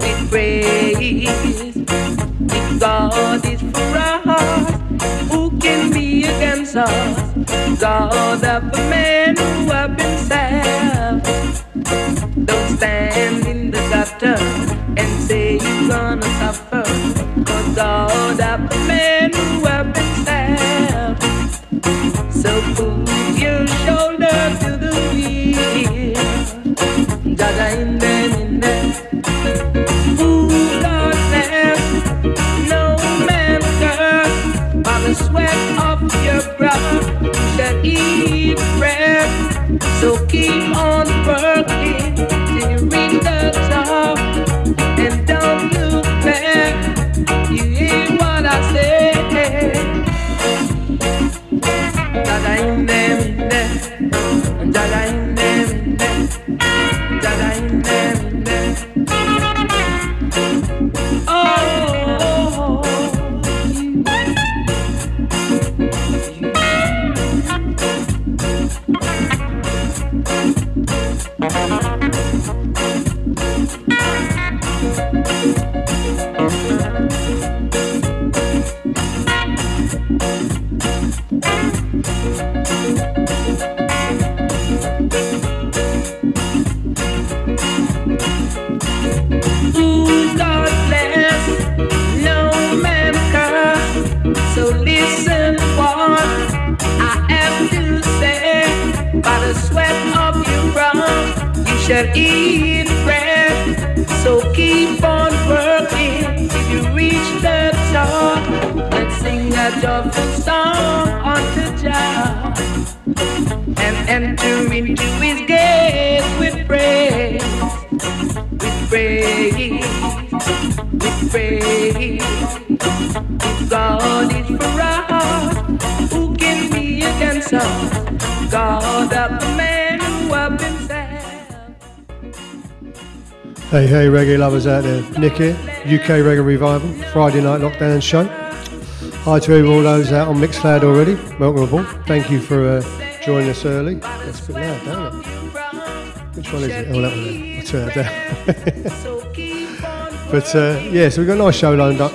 with praise. If God is for us, who can be against us? God of the man who been saved. Don't stand in the gutter and say you're gonna suffer. Cause God of the man shall eat bread. So keep on working till you reach the top. Let's sing a joyful song unto Jah and enter into His gates with praise with praise, with praise. If God is for us, who can be against us? Hey, hey, reggae lovers out there. Nick here, UK Reggae Revival, Friday night lockdown show. Hi to all those out on Mixcloud already. Welcome aboard. Thank you for uh, joining us early. That's a bit loud, don't it? Which one is it? Oh, that one. I'll turn it down. but uh, yeah, so we've got a nice show lined up.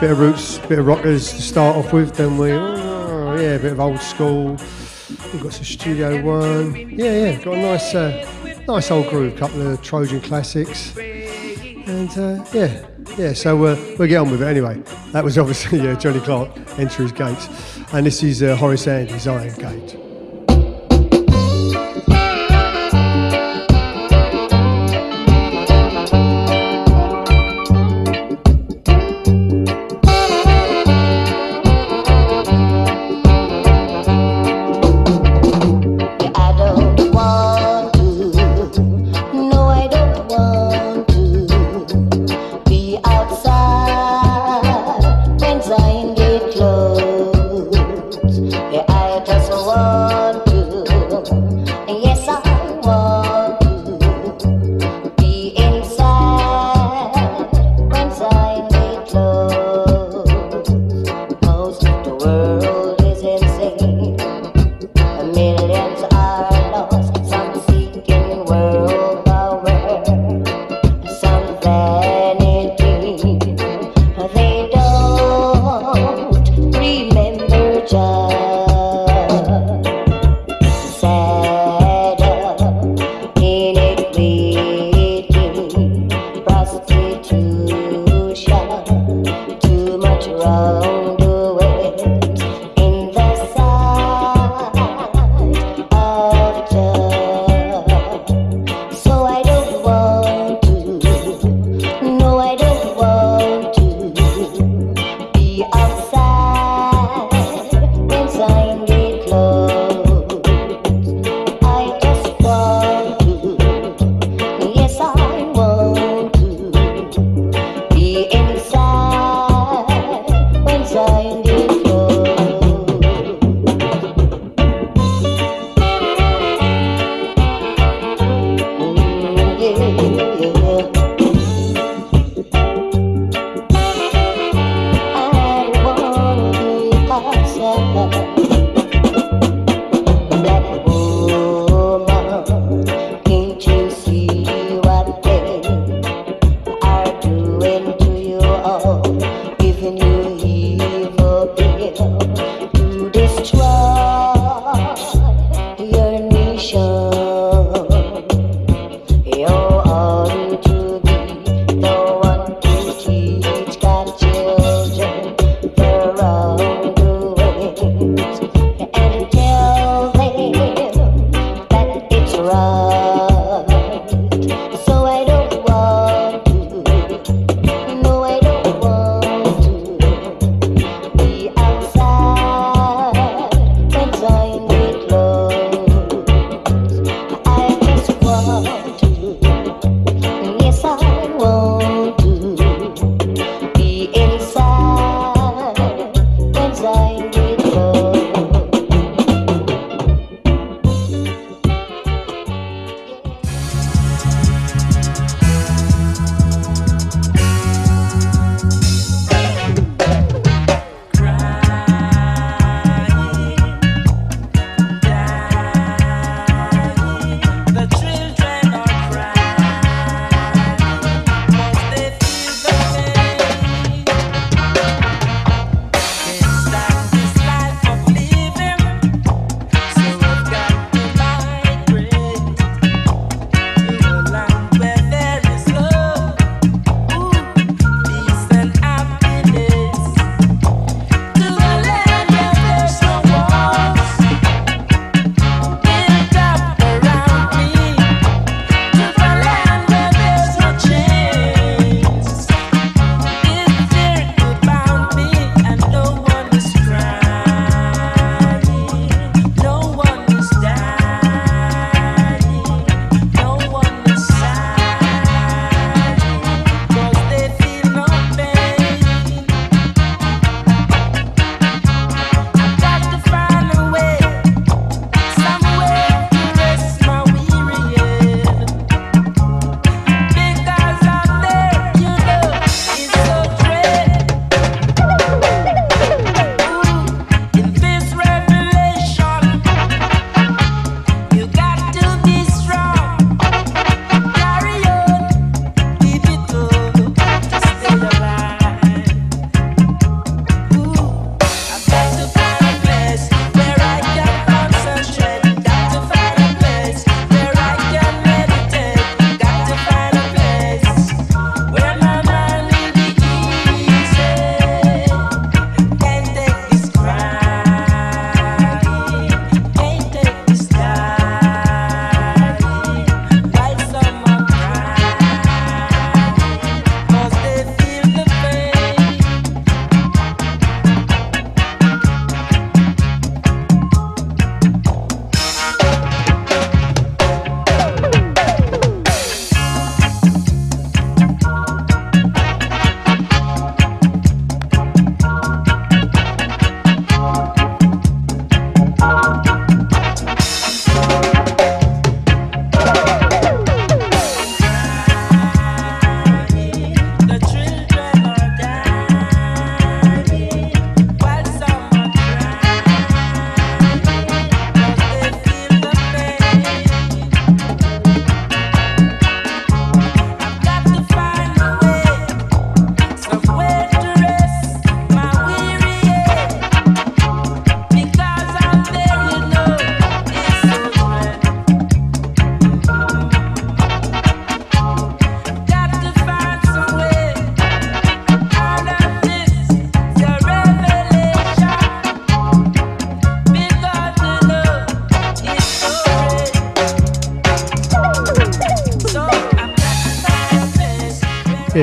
Bit of roots, bit of rockers to start off with. Then we, oh, yeah, a bit of old school. We've got some Studio One. Yeah, yeah, got a nice, uh, nice old groove. Couple of Trojan classics. And uh, yeah, yeah. So uh, we'll get on with it anyway. That was obviously uh, Johnny Clarke, Enter His Gates, and this is uh, Horace Andy's Iron Gate.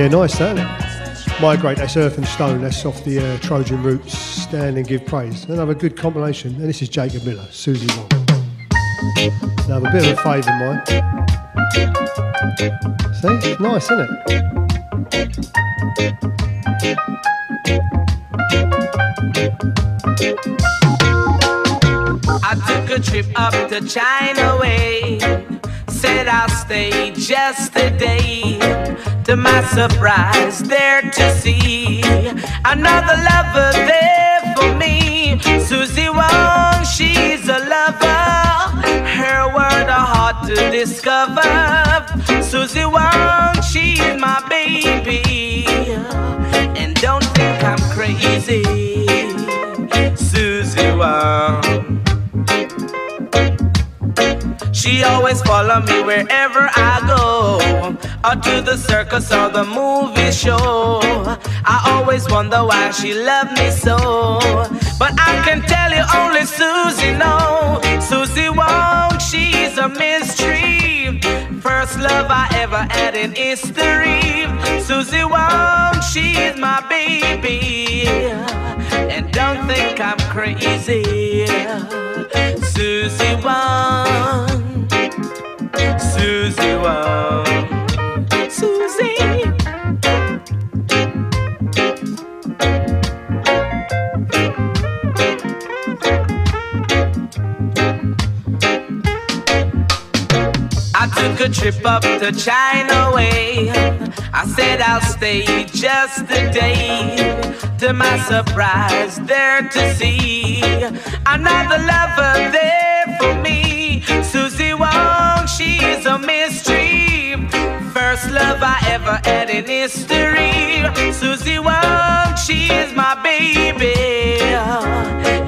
Yeah, nice that. Migrate, that's Earth and Stone, that's off the uh, Trojan Roots, Stand and Give Praise. Another good compilation, and this is Jacob Miller, Susie Wong. Now, a bit of a favour in mine. See, nice, isn't it? I took a trip up to China way. Said I'll stay just. To my surprise, there to see another lover there for me. Susie Wong, she's a lover. Her word a heart to discover. Susie Wong, she's my baby. And don't think I'm crazy. Susie Wong. She always follow me wherever I go, or to the circus or the movie show. I always wonder why she loved me so, but I can tell you only Susie know. Susie Wong, she's a mystery. First love I ever had in history. Susie Wong, she's my baby, and don't think I'm crazy. Susie Wong. Trip up to China way. I said I'll stay just a day. To my surprise, there to see another lover there for me. Susie Wong, she's a mystery. First love I ever had in history. Susie Wong, she's my baby.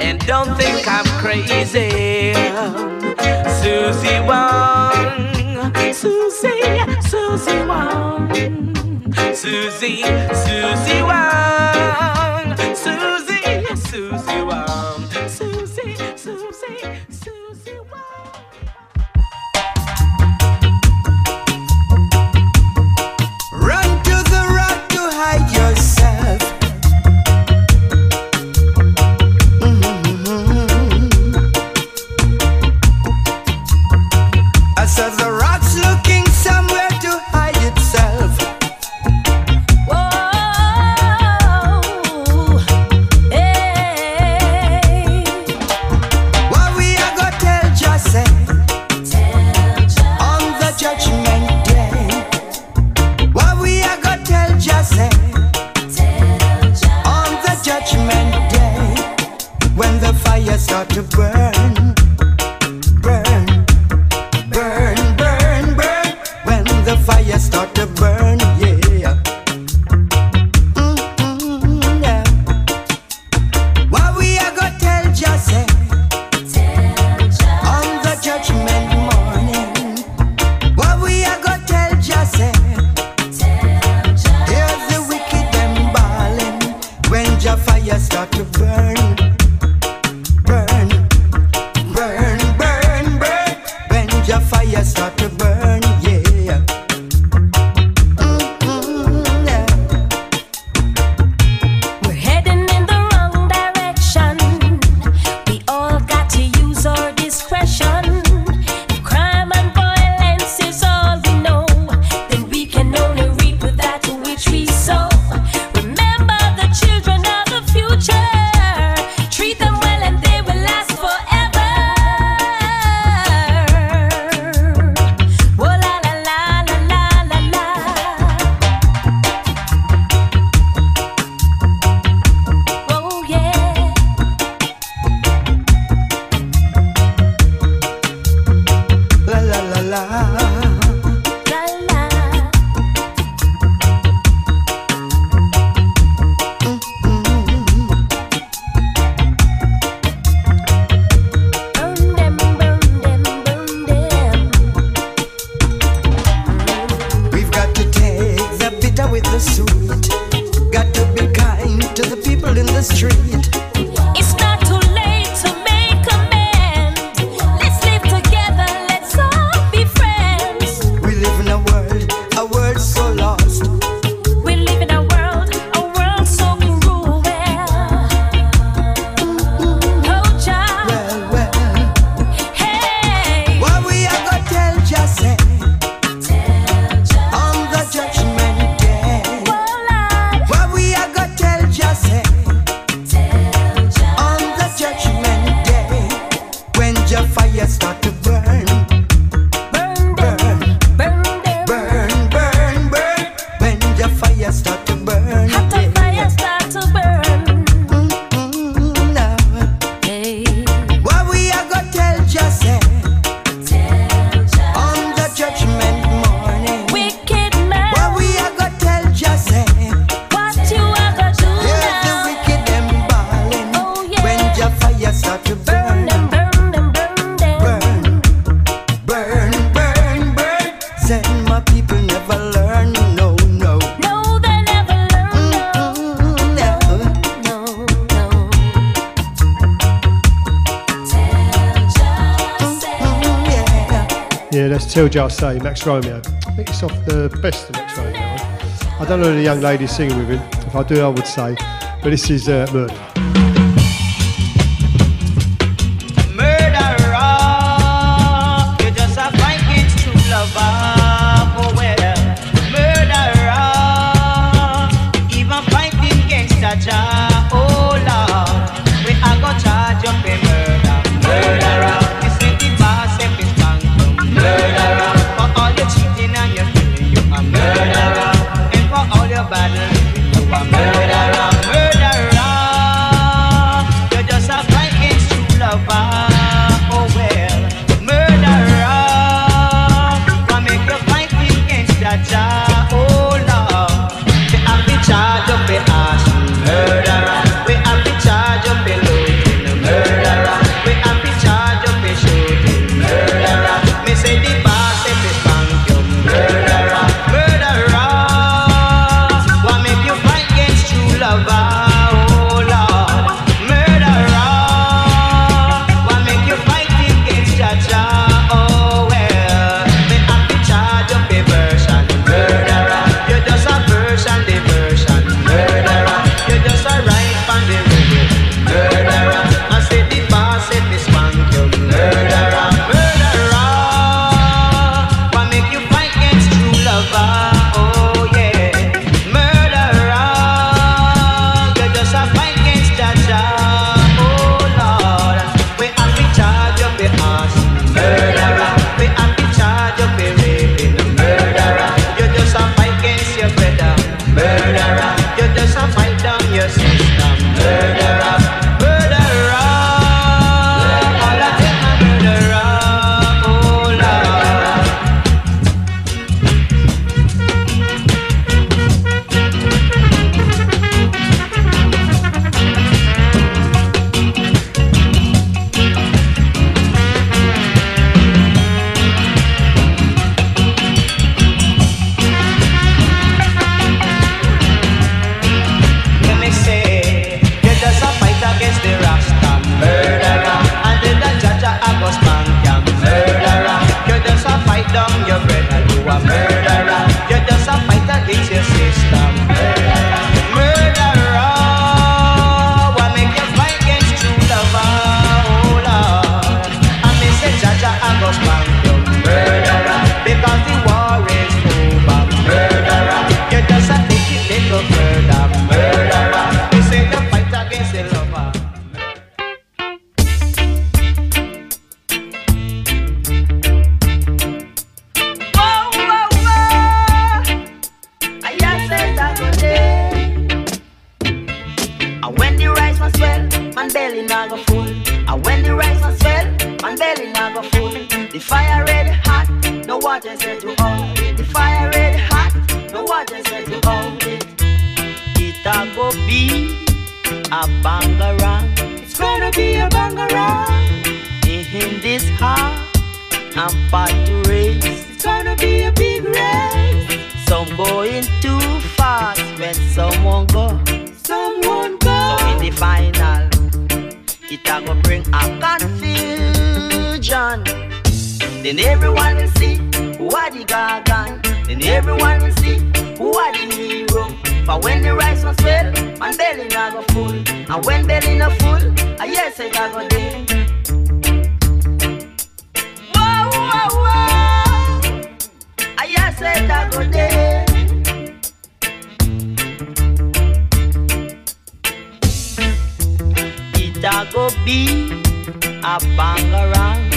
And don't think I'm crazy. Susie Wong. Susie, Susie Wong. Susie, Just say, Max Romeo. I think it's off the best of Max Romeo. I don't know the young lady singing with him. If I do, I would say. But this is uh, Murder. Then everyone will see what the Gagan. Then everyone will see what the hero. But when the rice was well, my belly not go full. And when belly not full, I yes I got go dead. Wow, wow, wow. I yes I got go dead. It a go be a bangarang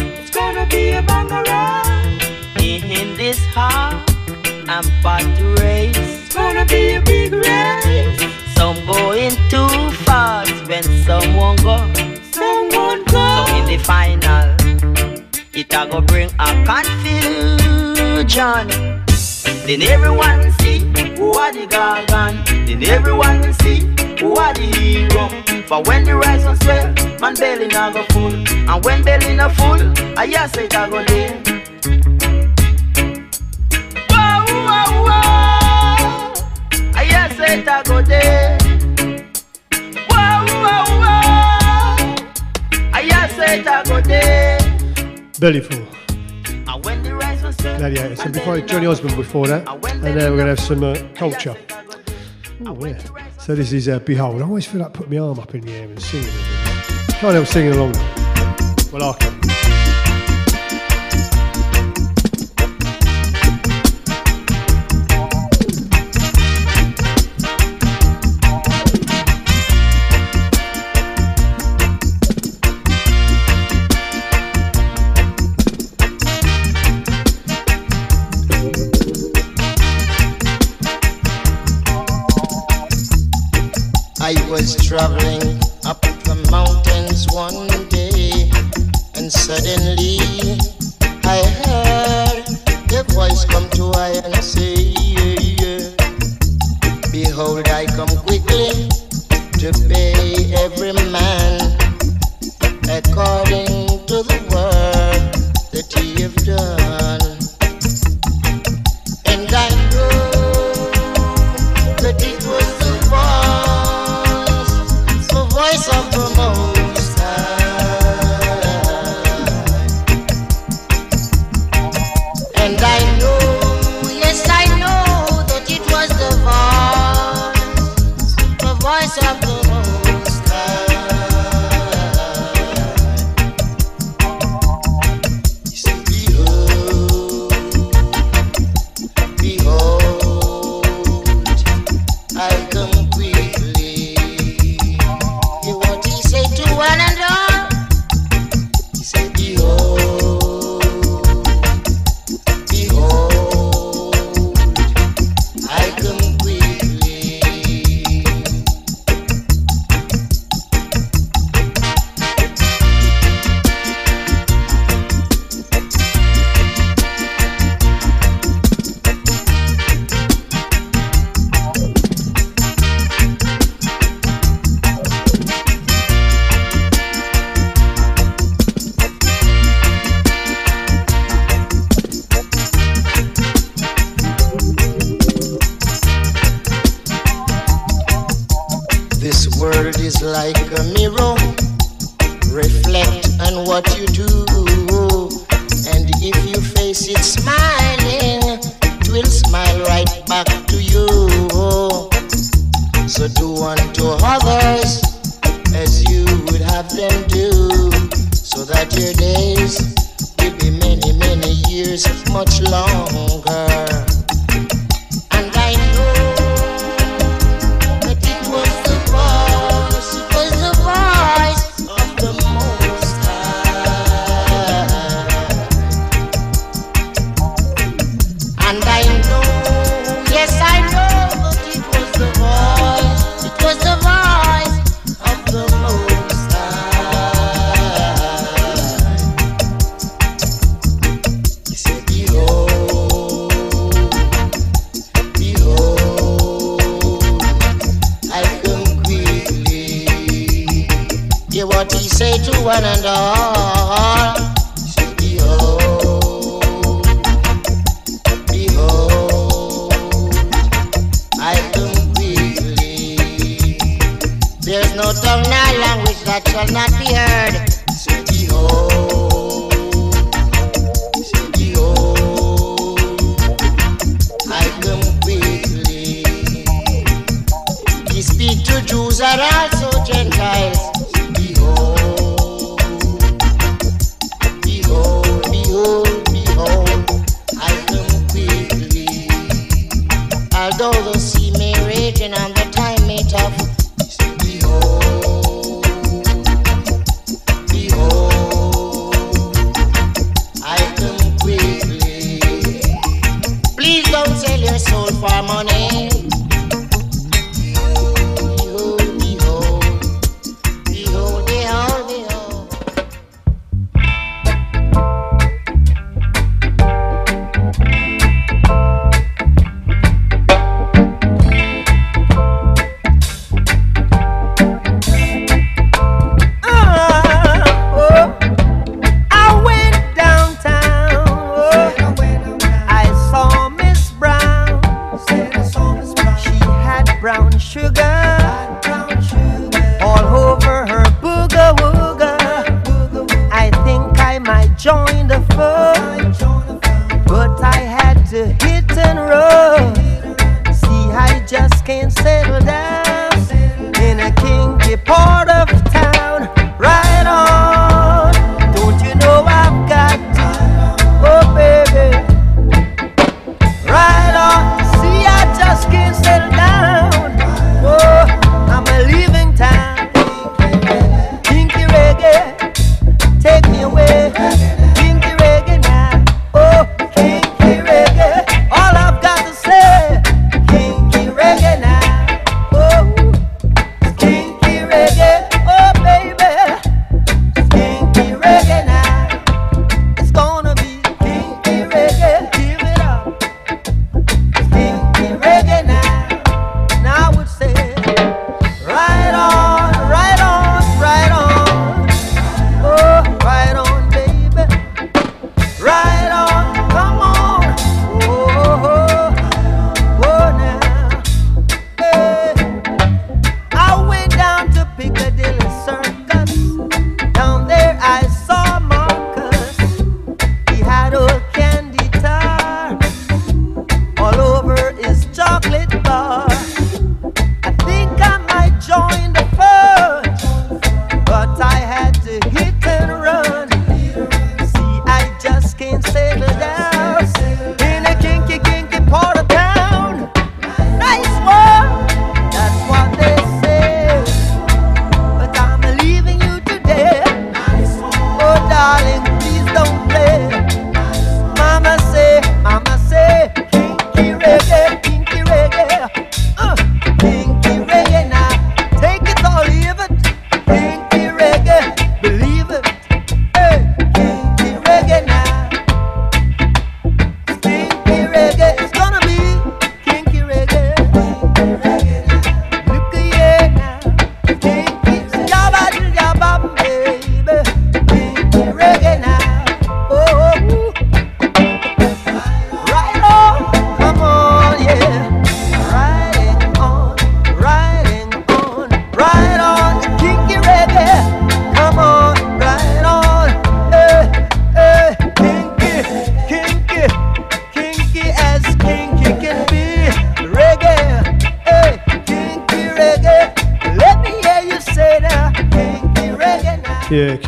gonna be a bangarang. In this heart, I'm about to race. It's gonna be a big race. Some going too fast when someone go. Someone go. So in the final, it a go bring a confusion. Then everyone see who are the gargan. Then everyone see who are the hero. For when the rise on swell, man belly na go full. And when belly na full, I yes it a go there. Wow, wow, wow. I yes it a go there. Wow, wow, wow. I yes it a go there. Bellyful, And when the rise on Gladiators. And before Johnny Osbourne before that. And then we're going to have some uh, culture. Oh, yeah. So this is uh, Behold. I always feel like putting my arm up in the air and singing. Can't help singing along. Well, I can. I was traveling up the mountains one day, and suddenly I heard a voice come to I and say. Behold,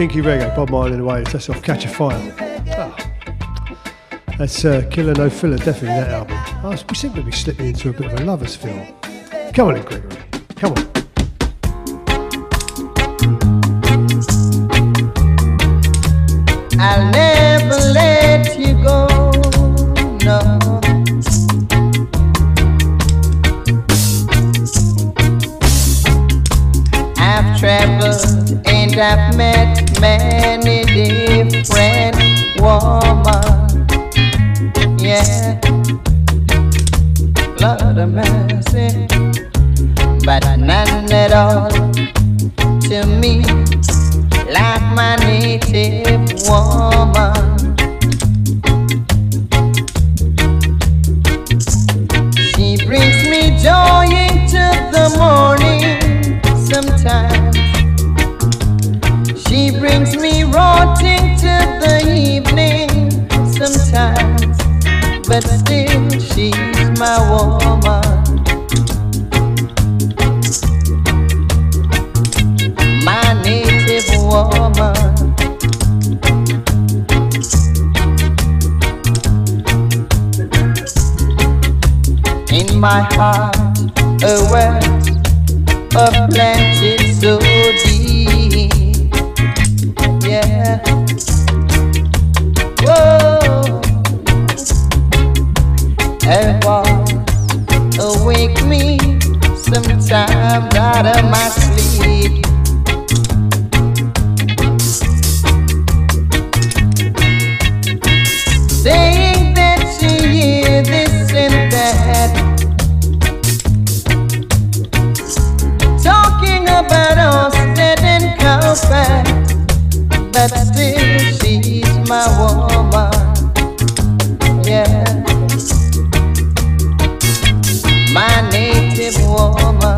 Kinky Reggae, Bob Marley in the way, That's off Catch a Fire. Oh. That's uh, Killer No Filler, definitely that album. Oh, we seem to be slipping into a bit of a lover's film. Come on in, Gregory. Come on. wake me sometimes out of my sleep. Saying that she hear this and that. Talking about Austin and Comfort, but still she's my woman. warmer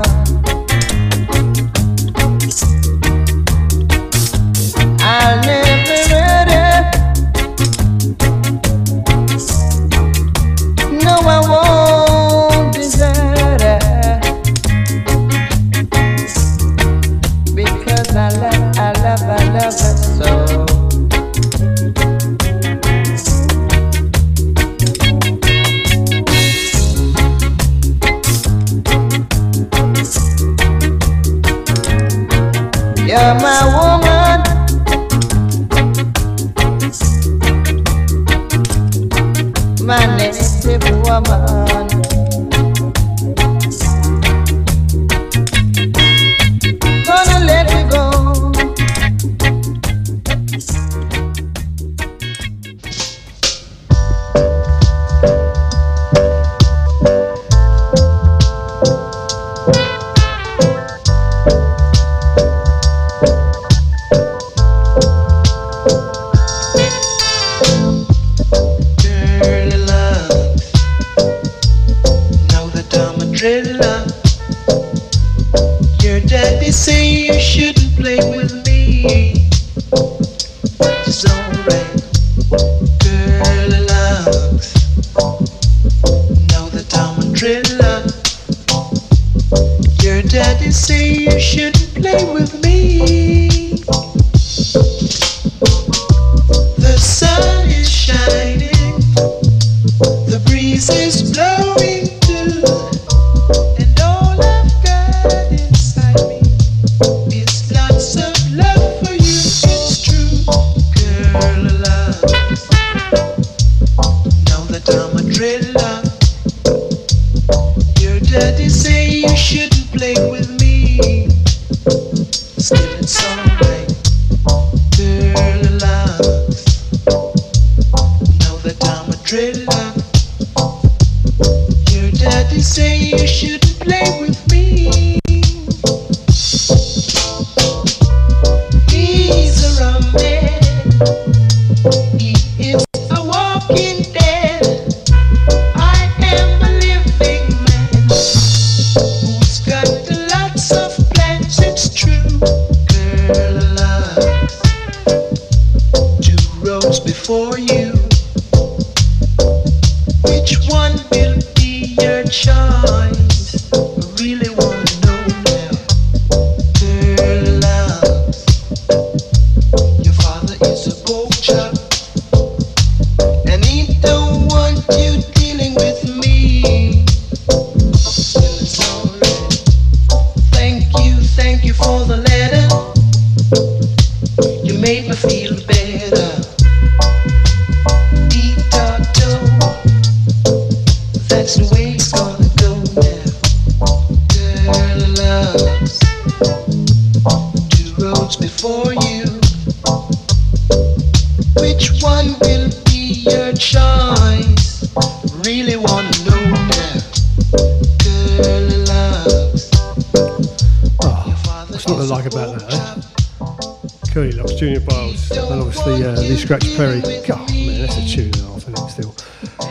Junior Byles, and obviously uh, Lee Scratch Perry. God, man, that's a tune and a half, I still.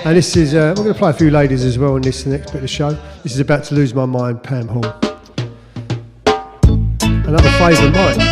And this is, uh, we're going to play a few ladies as well in this the next bit of the show. This is About to Lose My Mind, Pam Hall. Another favourite of mine.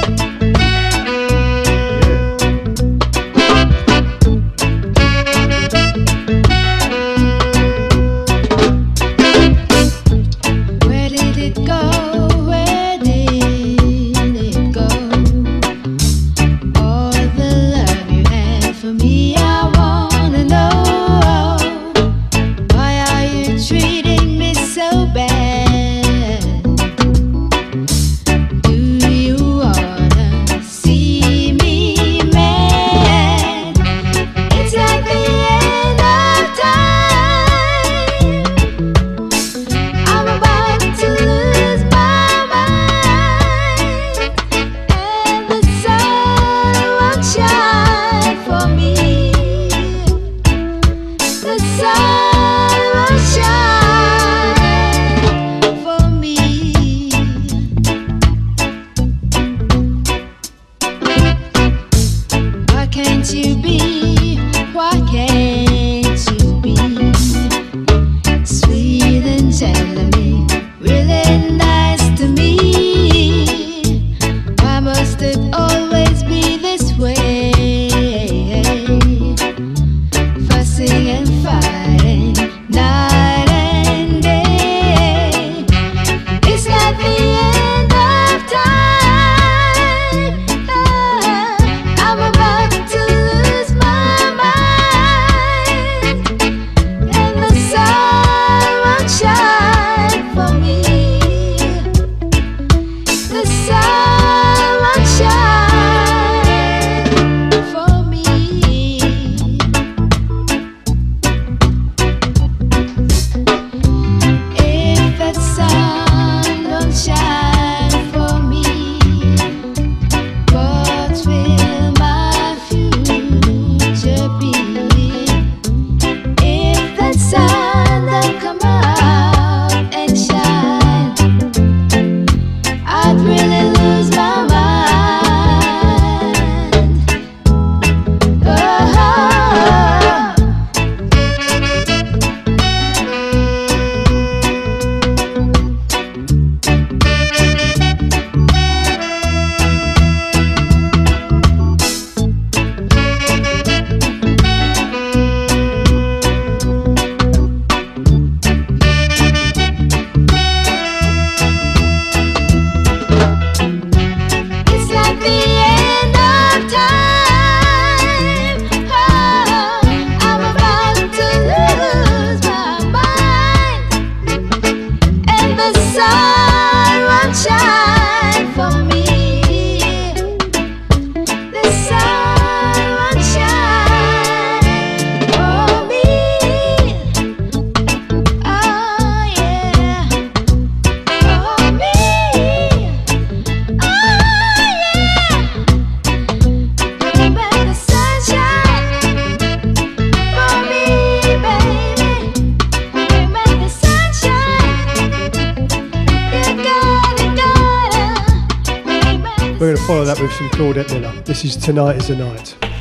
follow that with some Claudette Miller. This is Tonight is the Night.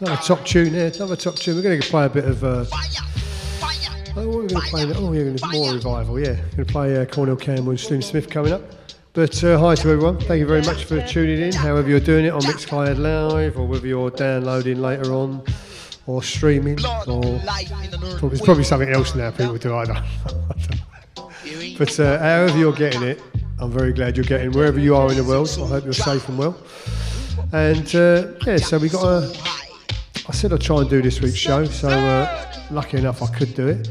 Another top tune there, another top tune. We're going to play a bit of. Uh, oh, what are we going to play? Oh, we're going to more revival. Yeah, going to play uh, Cornell Campbell and Slim Smith coming up. But uh, hi to everyone. Thank you very much for tuning in. However you're doing it on Mixcloud Live, or whether you're downloading later on, or streaming, or there's probably something else now people do. I don't. but uh, however you're getting it, I'm very glad you're getting wherever you are in the world. I hope you're safe and well. And uh, yeah, so we got a. I said I'd try and do this week's show, so uh, lucky enough I could do it.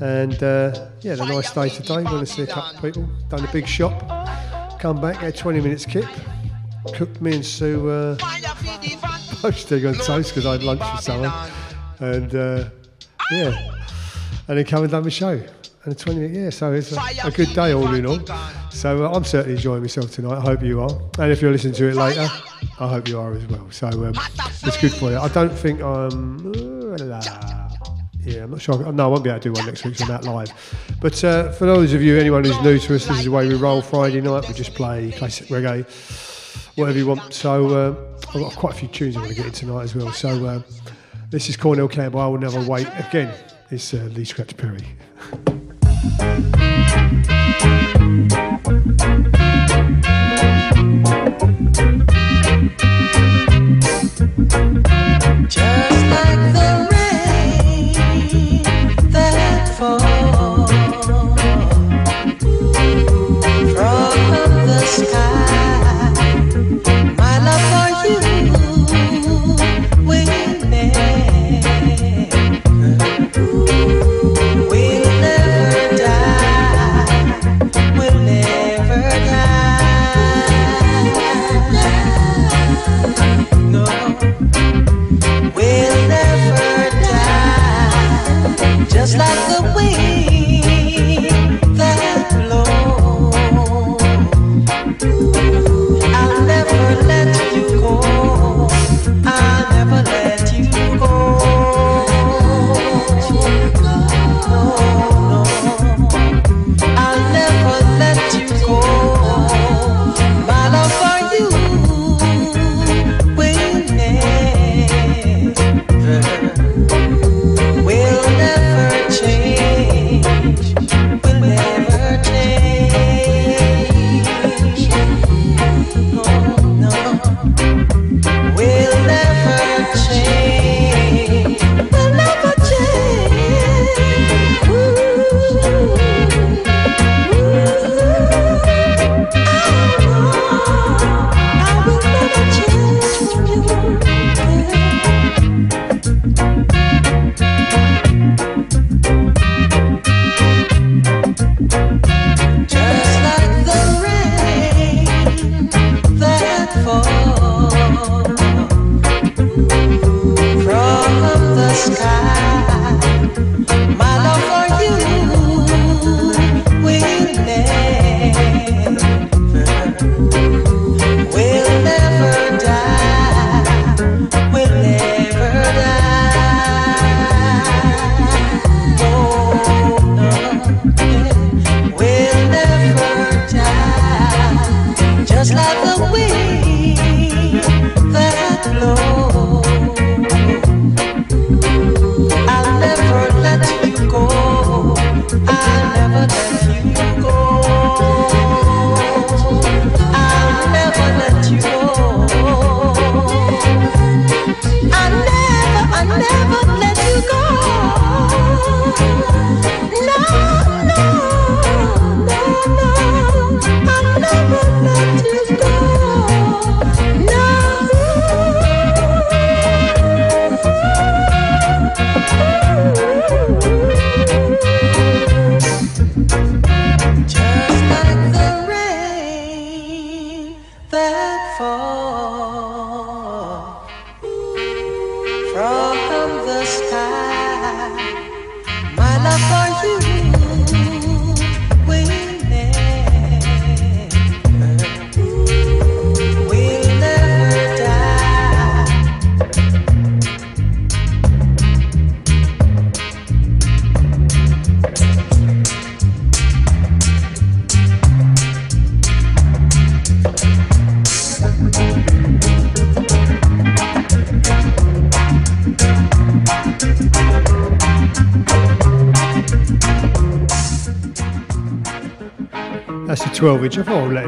And uh, yeah, a nice day today. Going to see a couple of people. Done a big shop. Come back, had 20 minutes kip. Cooked me and Sue uh, poached egg on toast because I had lunch with someone. And uh, yeah, and then come and done the show. And a 20 minute, yeah, so it's a, a good day all in all. So uh, I'm certainly enjoying myself tonight. I hope you are. And if you're listening to it later, I hope you are as well. So um, it's good for you. I don't think I'm. yeah, I'm not sure. No, I won't be able to do one next week, I'm out live. But uh, for those of you, anyone who's new to us, this is the way we roll Friday night. We just play classic reggae, whatever you want. So uh, I've got quite a few tunes I want to get in tonight as well. So uh, this is Cornell Campbell. I will never wait. Again, it's uh, Lee Scratch Perry. Just like the rain that falls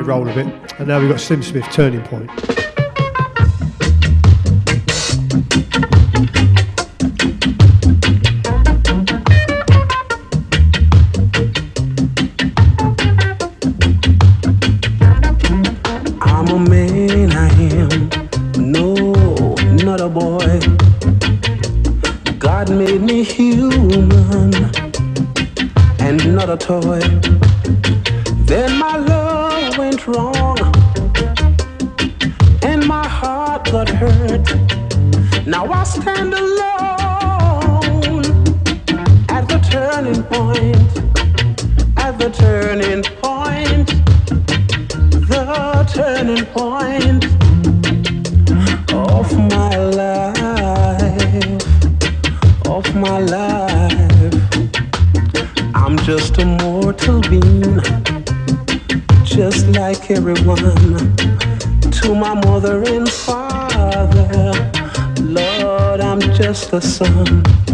role of it, And now we've got Slim Smith turning point. the sun.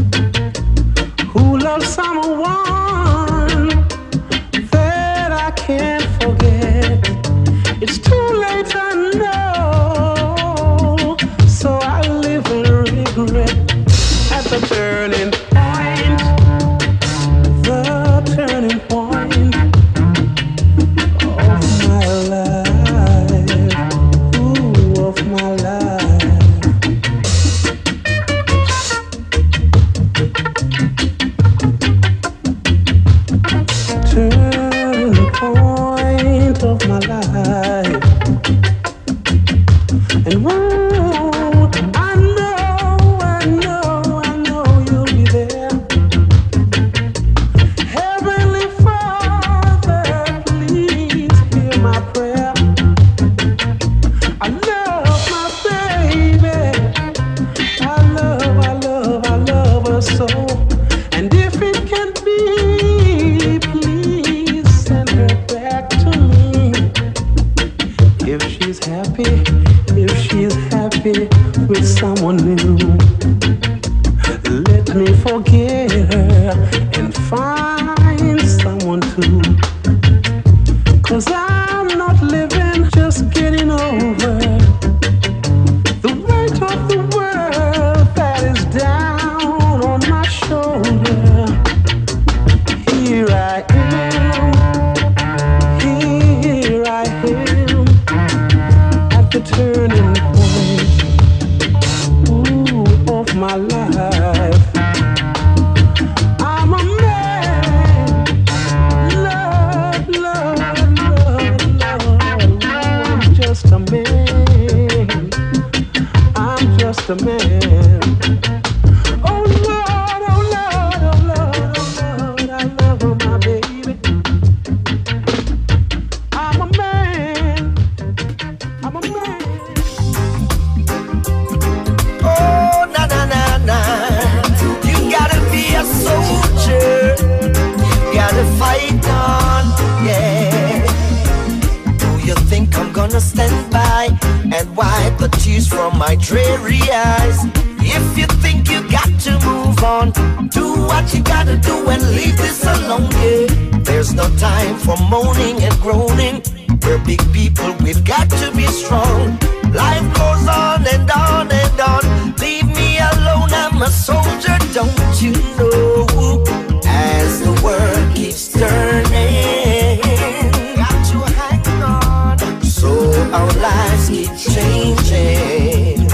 It's changing.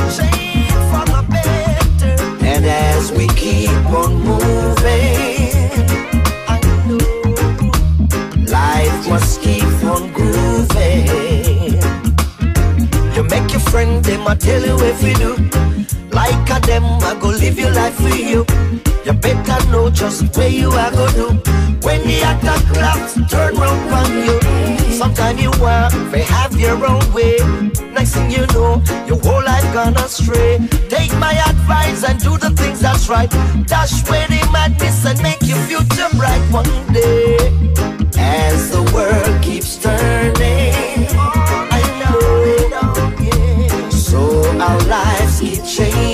For the better. And as we keep on moving, I know life must keep on grooving. You make your them tell you if you do. Like a them, I go live your life just where you are go do. When the attack laughs, turn round on you. Sometimes you want they have your own way. Next thing you know, your whole life gone astray. Take my advice and do the things that's right. Dash where the madness and make your future bright one day. As the world keeps turning, I know it all. So our lives keep changing.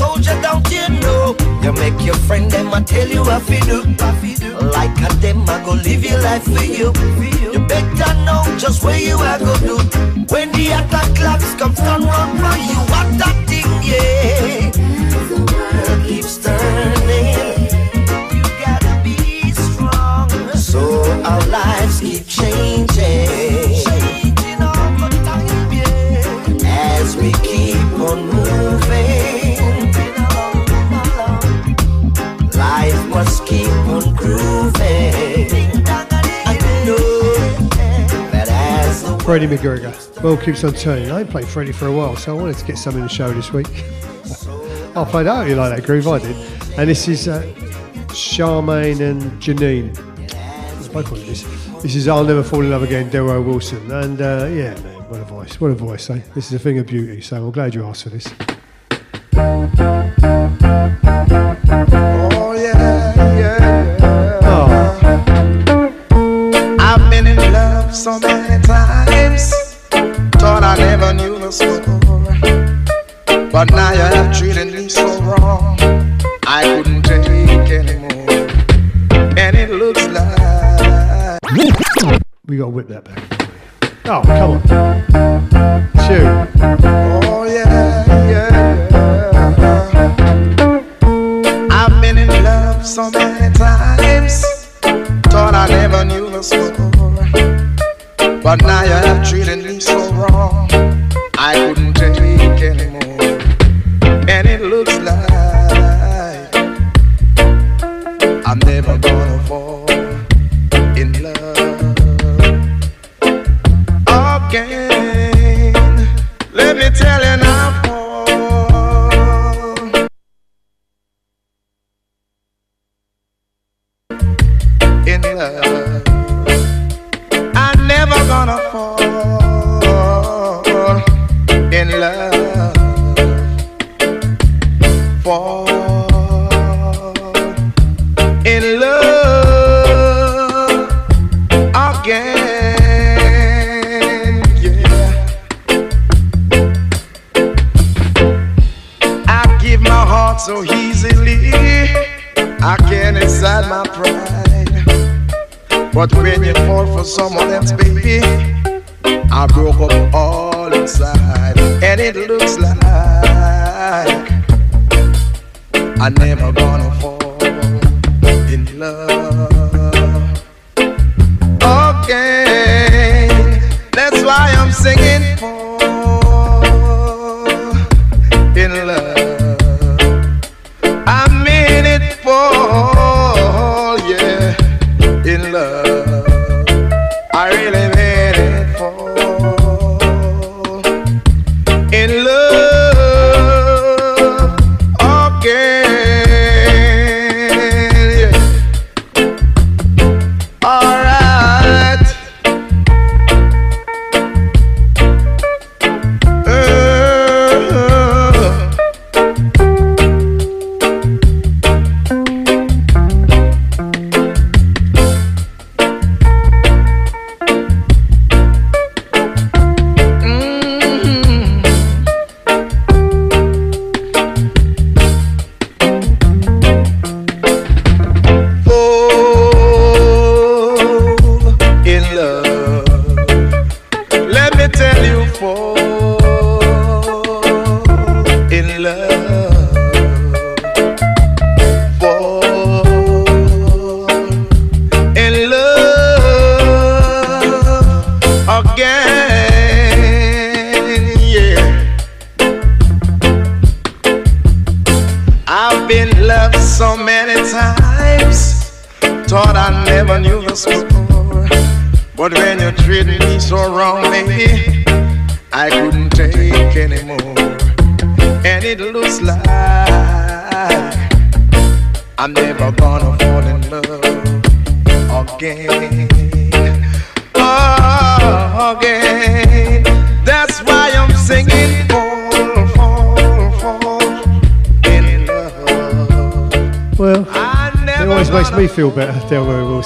Soldier, don't you know? You make your friend, them I tell you what to do. Like a them, I go live your life for you. You better know just where you are go do. When the attack clocks come turn round for you, what that thing, yeah. The world keeps turning. You gotta be strong. So our lives keep changing. Changing all the time, yeah. As we keep on moving. Freddie McGregor. Well, keeps on turning. I ain't played Freddie for a while, so I wanted to get some in the show this week. I played out you like that groove, I did. And this is uh, Charmaine and Janine. It's both what it is. This is I'll Never Fall in Love Again, Delroy Wilson. And uh, yeah, man, what a voice. What a voice, eh? This is a thing of beauty, so I'm glad you asked for this.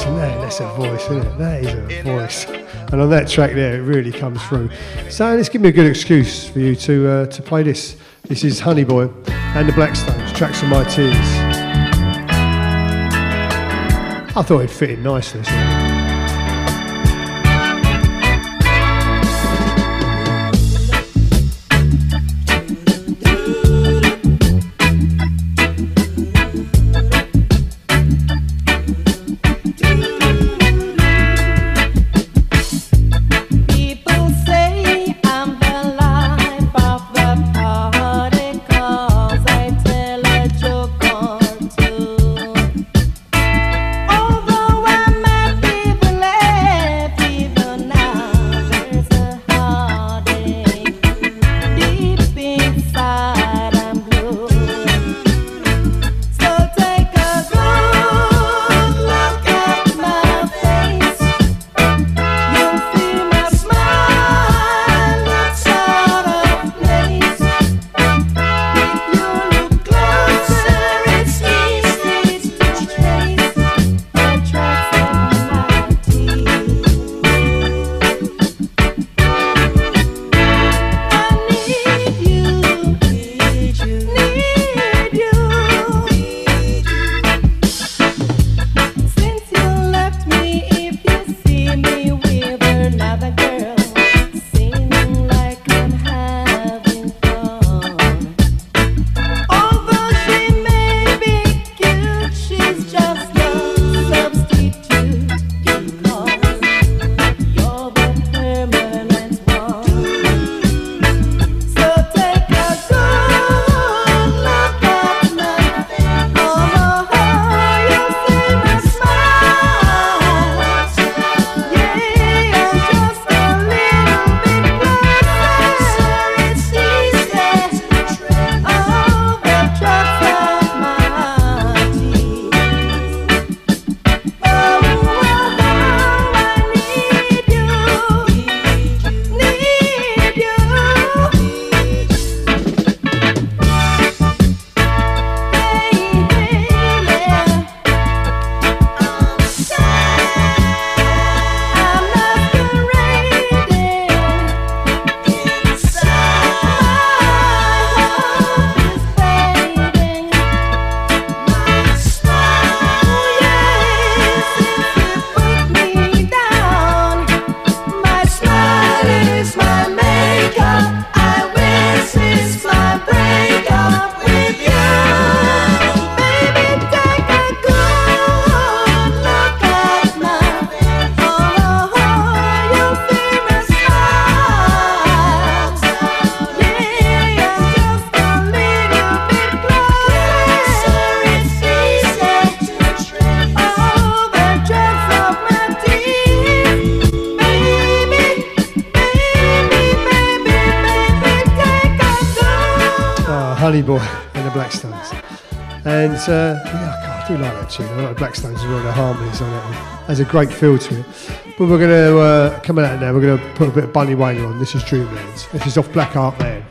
and that, that's a voice, isn't it? That is a voice. And on that track there, it really comes through. So let's give me a good excuse for you to, uh, to play this. This is Honey Boy and the Blackstones, Tracks of My Tears. I thought it fit in nicely. like the Blackstones as well, their harmonies on it. Has a great feel to it. But we're going to, uh, coming out now, we're going to put a bit of Bunny Wailer on. This is Dreamlands. This is off Blackheart Man.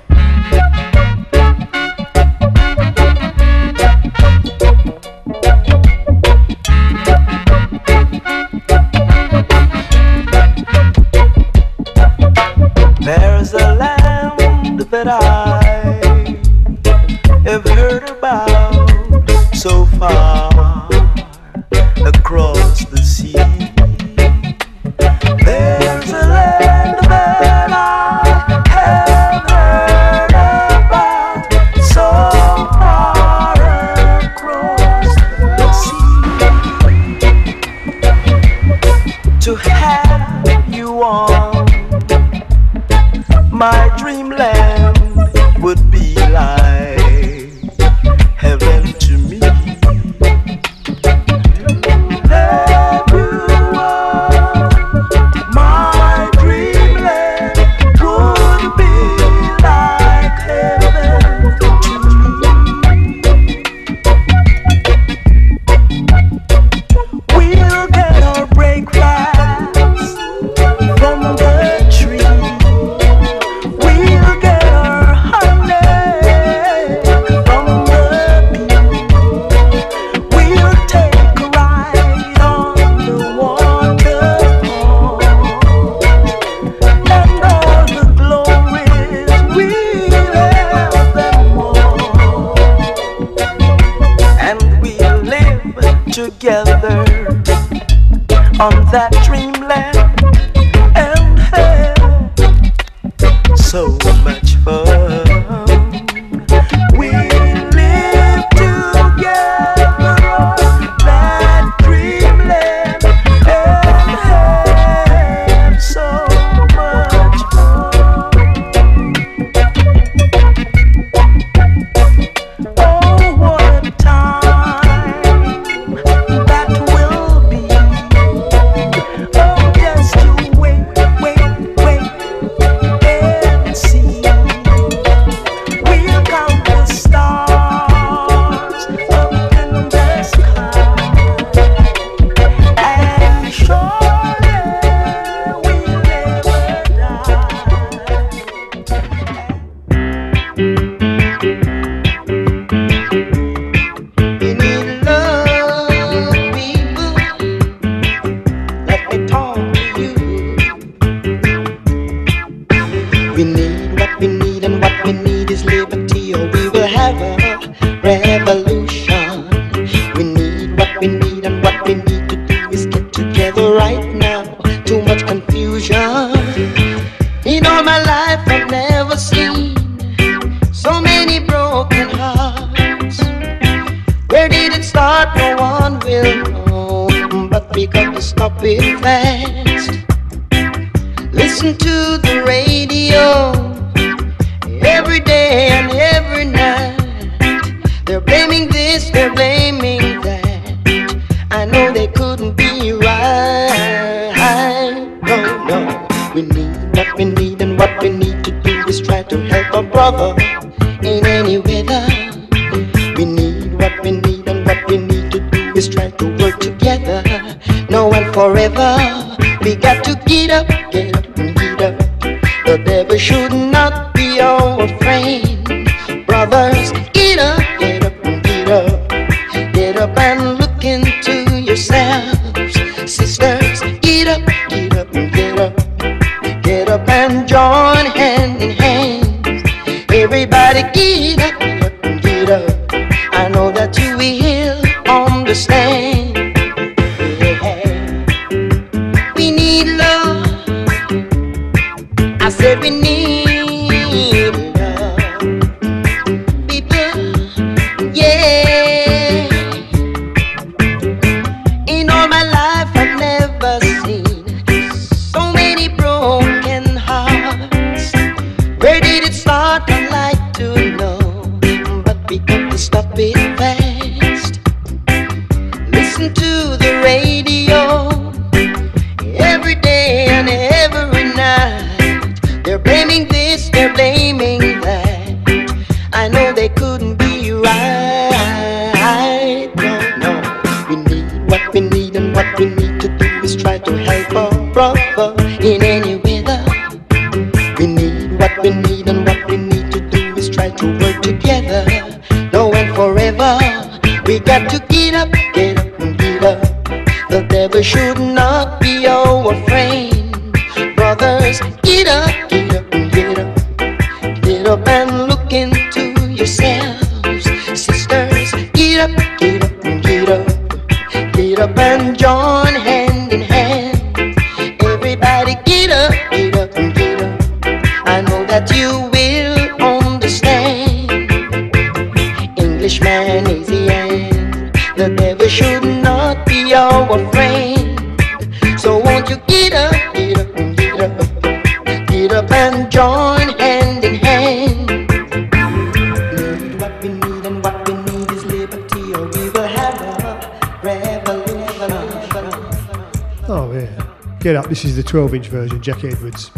This is the 12 inch version, Jack Edwards.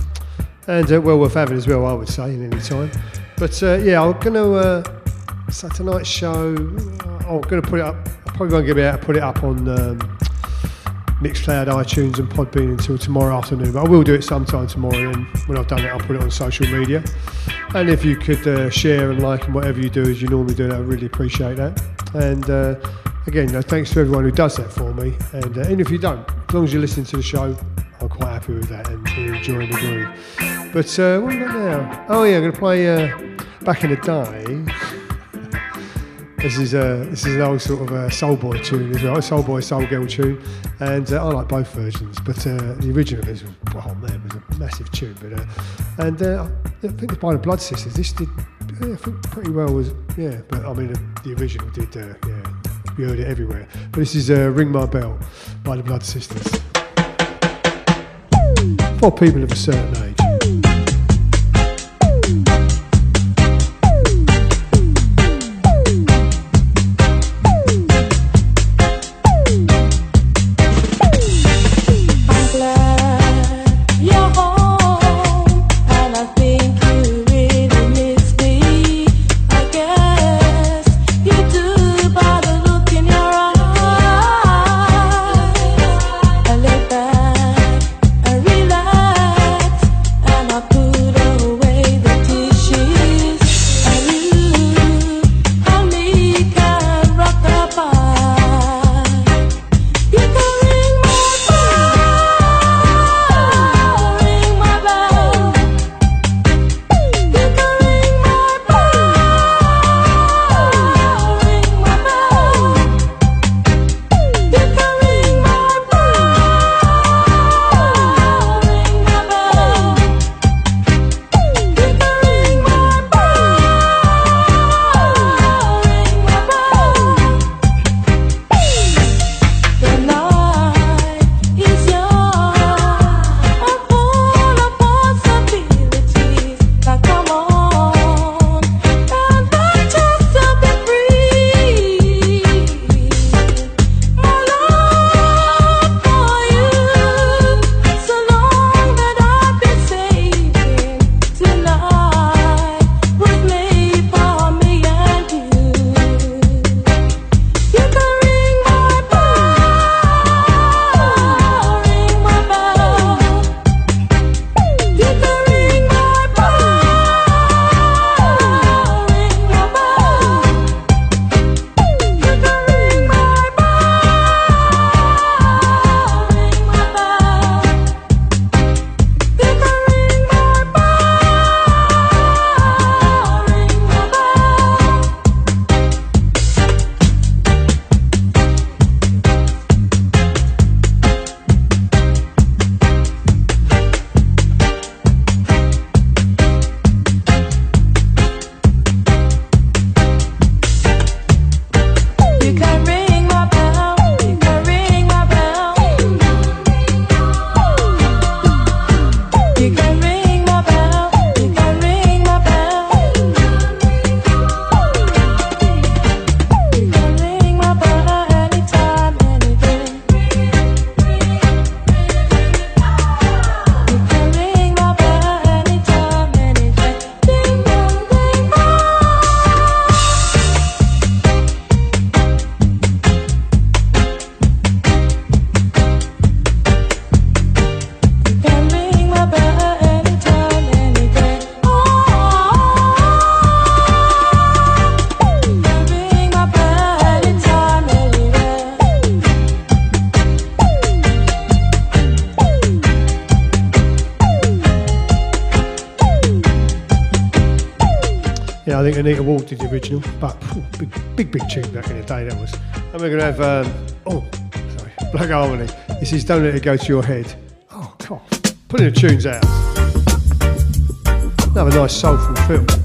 And uh, well worth having as well, I would say, in any time. But uh, yeah, I'm going to. Uh, so tonight's show, I'm going to put it up. I probably won't get out to put it up on um, Mixcloud, iTunes, and Podbean until tomorrow afternoon. But I will do it sometime tomorrow, and when I've done it, I'll put it on social media. And if you could uh, share and like and whatever you do as you normally do, I really appreciate that. And uh, again, thanks to everyone who does that for me. And uh, even if you don't, as long as you listen to the show, quite happy with that and enjoying the groove. But uh, what have we got now? Oh yeah, I'm going to play uh, Back in the Day. this is a this is an old sort of a soul boy tune as well, a soul boy soul girl tune, and uh, I like both versions. But the original is oh man, was a massive tune. But and I think it's by the Blood Sisters. This did yeah, I think pretty well was yeah. But I mean the, the original did yeah. We heard it everywhere. But this is Ring My Bell by the Blood Sisters. For people of a certain age. Think Anita Ward did the original, but big, big, big tune back in the day that was. And we're going to have, um, oh, sorry, Black Harmony. This is Don't Let It Go to Your Head. Oh, God, putting the tunes out. Another nice soulful film.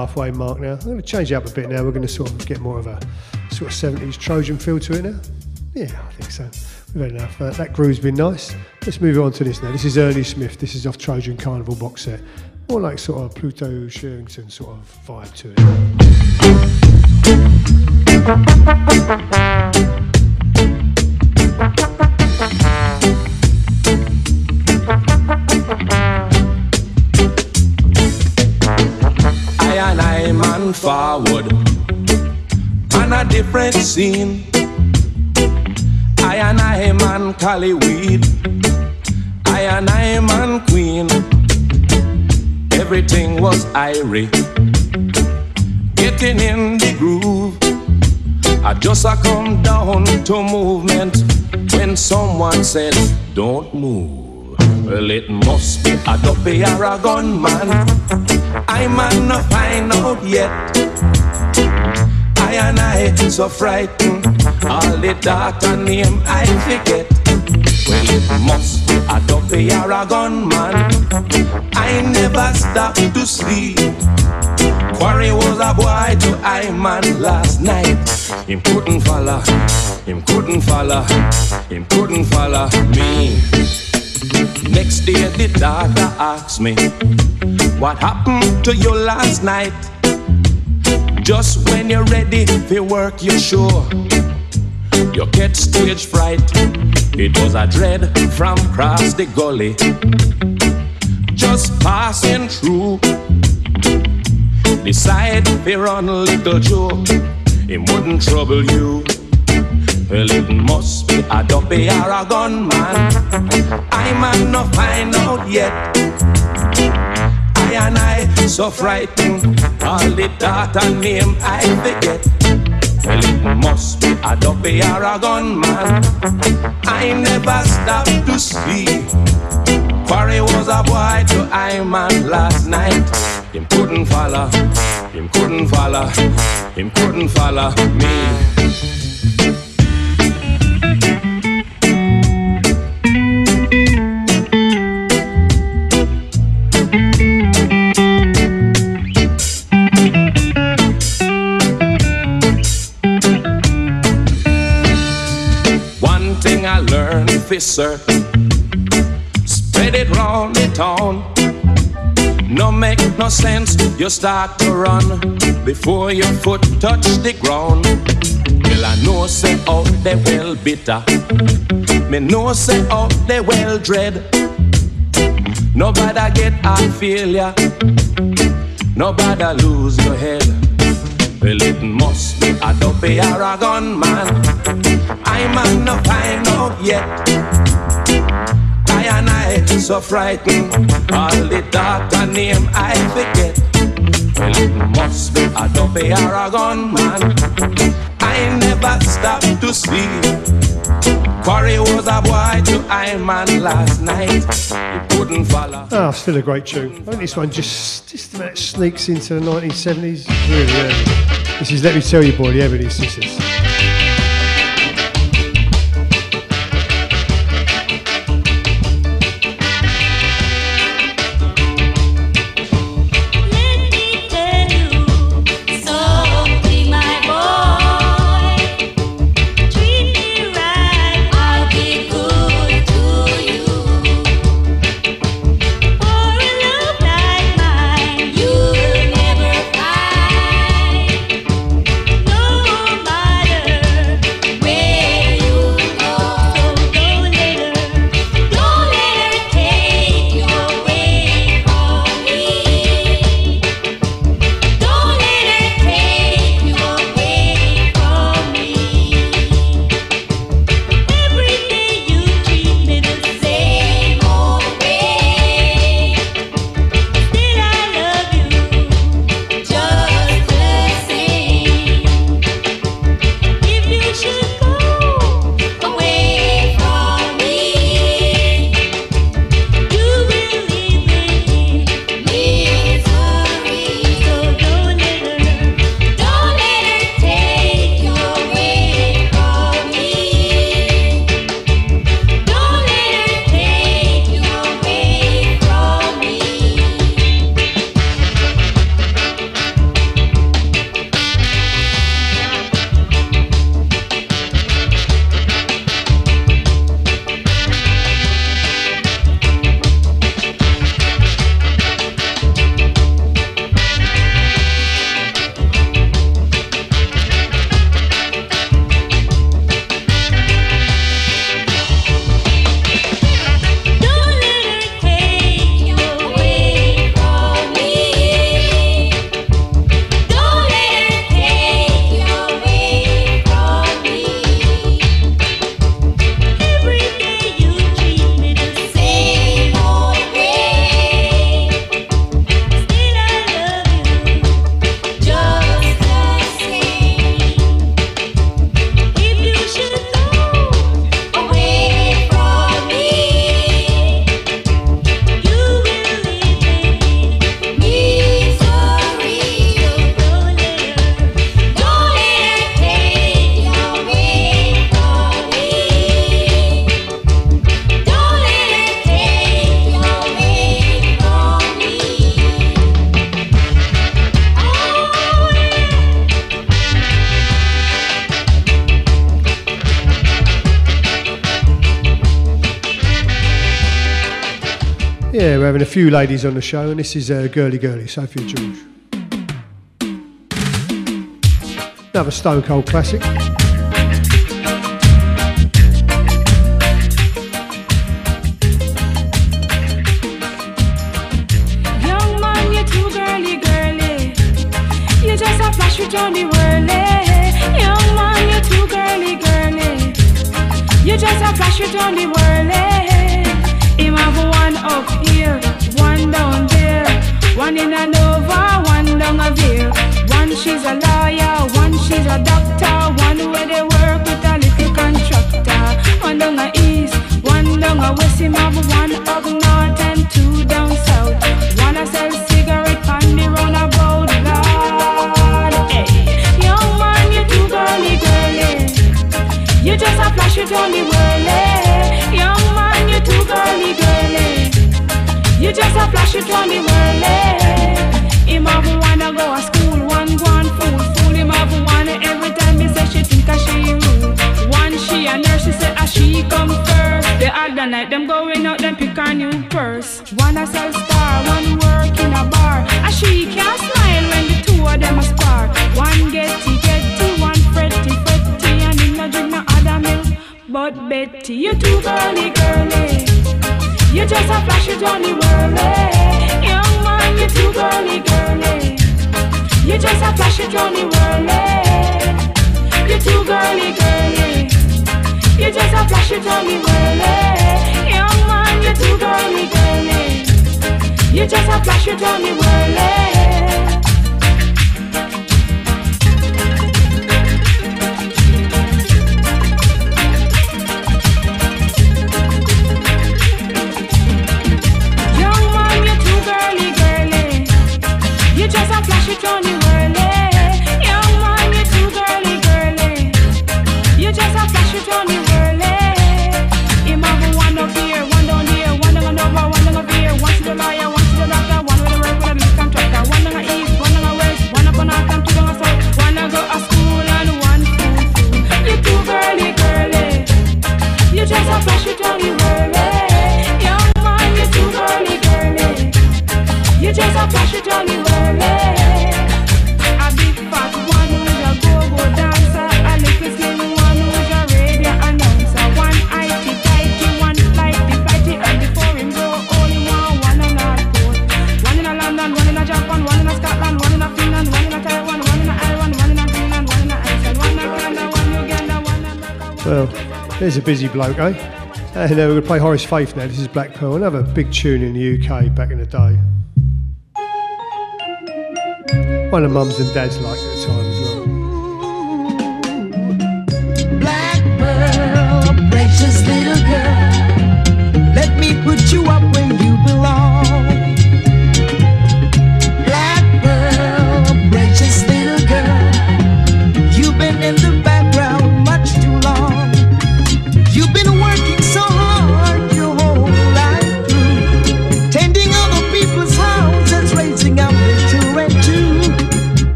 Halfway mark now. I'm going to change it up a bit now. We're going to sort of get more of a sort of 70s Trojan feel to it now. Yeah, I think so. We've had enough. Uh, that groove's been nice. Let's move on to this now. This is Ernie Smith. This is off Trojan Carnival box set. More like sort of Pluto Shervington sort of vibe to it. Scene. I and I man Cali weed. I and I man queen. Everything was irie. Getting in the groove. I just a come down to movement when someone said, Don't move. Well, it must be a duppy or a gunman. I man no find out yet. I and I so frightened. All the daughter name I forget. Well, it must be a duppy or a gunman. I never stop to sleep. Quarry was a boy to I man last night. Him couldn't follow, him couldn't follow, him couldn't follow me. Next day the daughter asked me, What happened to you last night? Just when you're ready for work, you're sure you get stage fright. It was a dread from across the gully, just passing through. Decide to run a little joke, it wouldn't trouble you. Well, it must be a duppy or a gunman. I man no find out yet. I and I so frightened. All the daughter name I forget. Well, it must be a duppy or a gunman. I never stop to see. Quarry was a boy to I man last night. Him couldn't follow, him couldn't follow, him couldn't follow me. For spread it round the town. No make no sense, you start to run before your foot touch the ground. Well, I know say out they well bitter. Me know say out they well dread. Nobody get heart failure. Nobody lose your head. Well, it must be a duppy or a gunman. I man no find out yet. I and I so frightened. All the daughter name I forget. Well, it must be a duppy or a gunman. I never stop to sleep. Quarry was a boy to I man last night. He couldn't follow. Ah, still a great tune. I think this one just just about sneaks into the 1970s. Really early. This is Let Me Tell You Boy, the Ebony Sisters. few ladies on the show, and this is uh, Girly Girly, Sophia George. Another Stone Cold classic. only whirly. Young man, you too girly girly. You just a flash you're on the whirly. Him have wanna go to school, one go on fool, fool. Him have wanna every time he say she think a she rude. One she a nurse, she say a she come first. The other night them going out, them pick a new purse. One a sell star, one work in a bar. A she can't smile when the two of them a spark. One get But Betty, you're too girly, girly. You're just a flash of Johnny Worley. Young man, you're too girly, girly. You're just a flash of Johnny Worley. You're too girly, girly. You're just a flash of Johnny Worley. Young man, you're too girly, girly. You're just a flash of Johnny Worley. There's a busy bloke, eh? then we're going to play Horace Faith now. This is Black Pearl, another big tune in the UK back in the day. One of mum's and dad's liked at the time.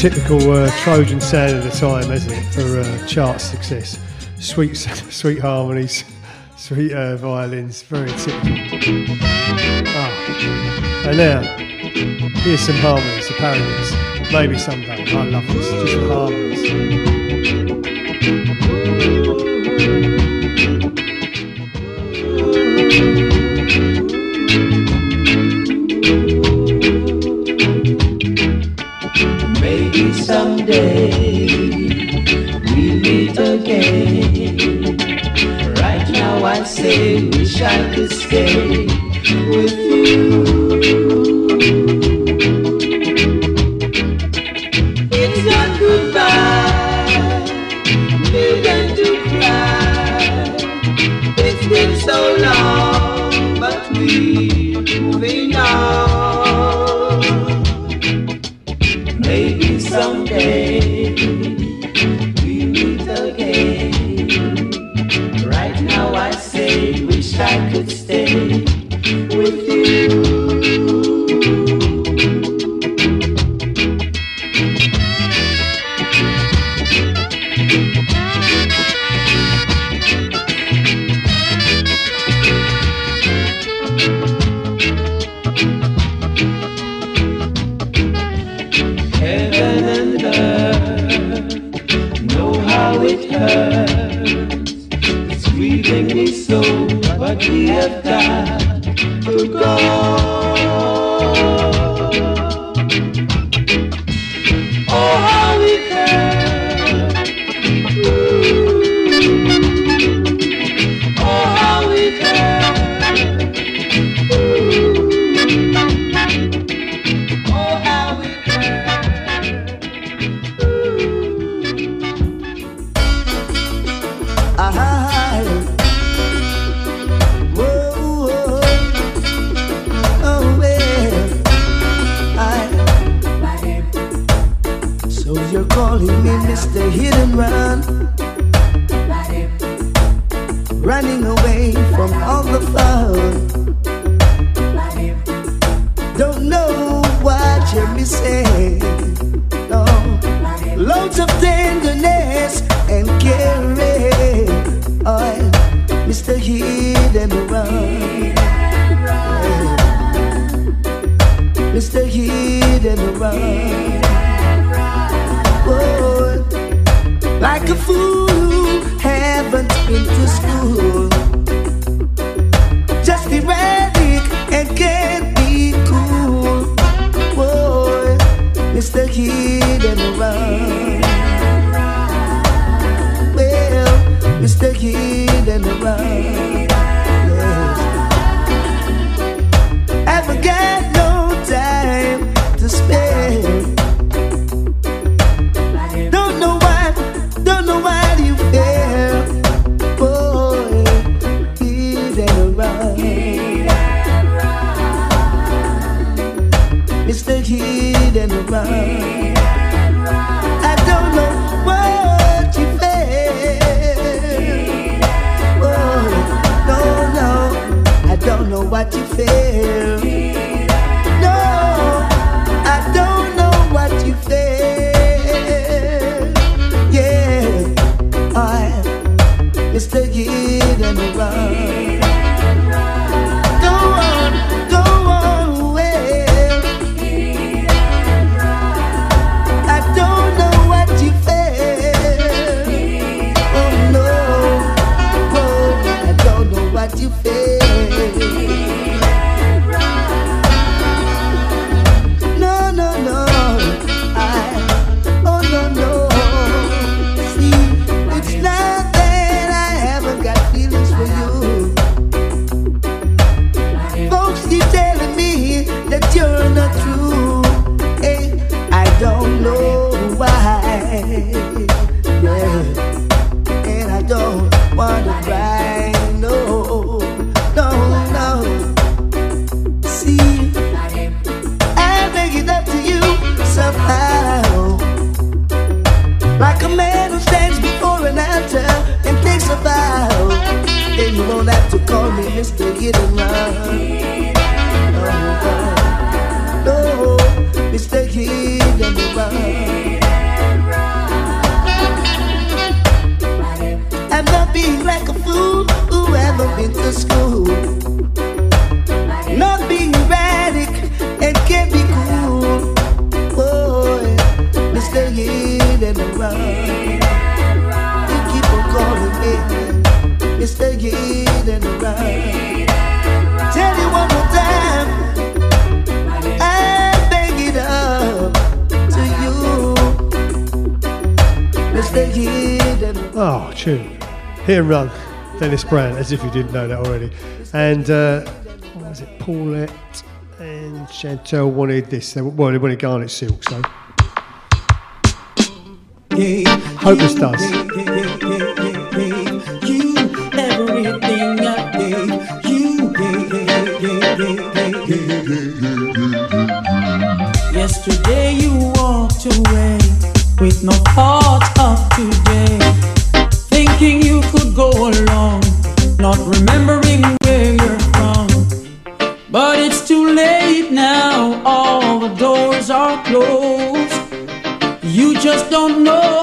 typical uh, Trojan sound of the time, isn't it, for uh, chart success? Sweet, sweet harmonies, sweet uh, violins, very typical. Ah. And now, here's some harmonies, the parodies. Maybe someday. I love this, just harmonies. have died. Here and Run, Dennis Brown, as if you didn't know that already. And uh, what was it, Paulette and Chantel wanted this. They, well, they wanted Garnet Silk, so. Hope this does. Yesterday you walked away with no thought of today go along, not remembering where you're from. But it's too late now, all the doors are closed. You just don't know.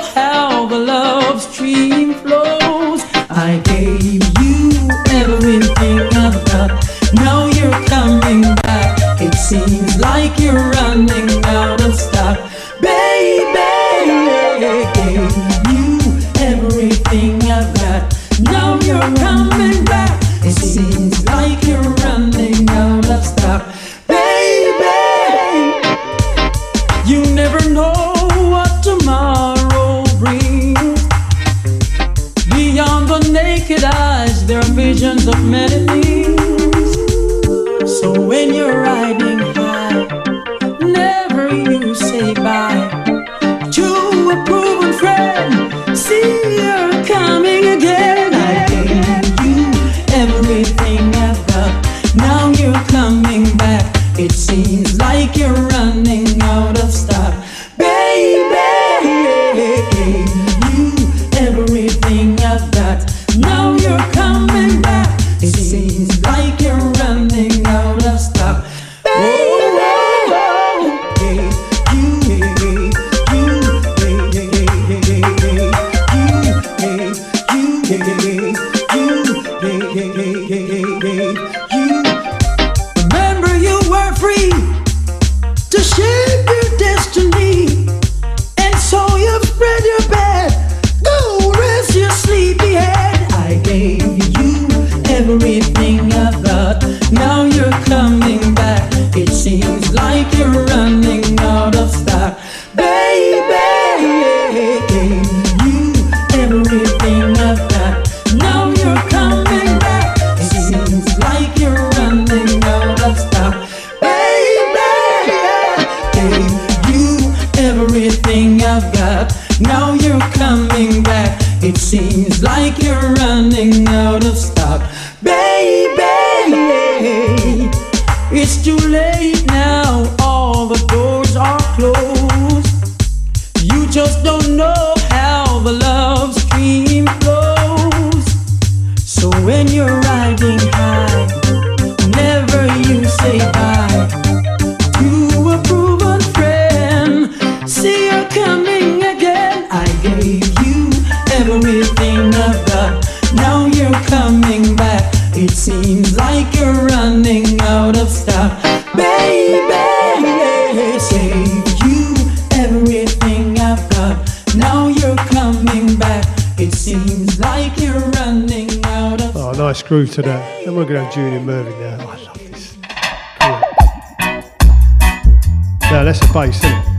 nice groove to that. And we're going to have Junior Murvin now. Oh, I love this. Cool. Now that's a bass, isn't it?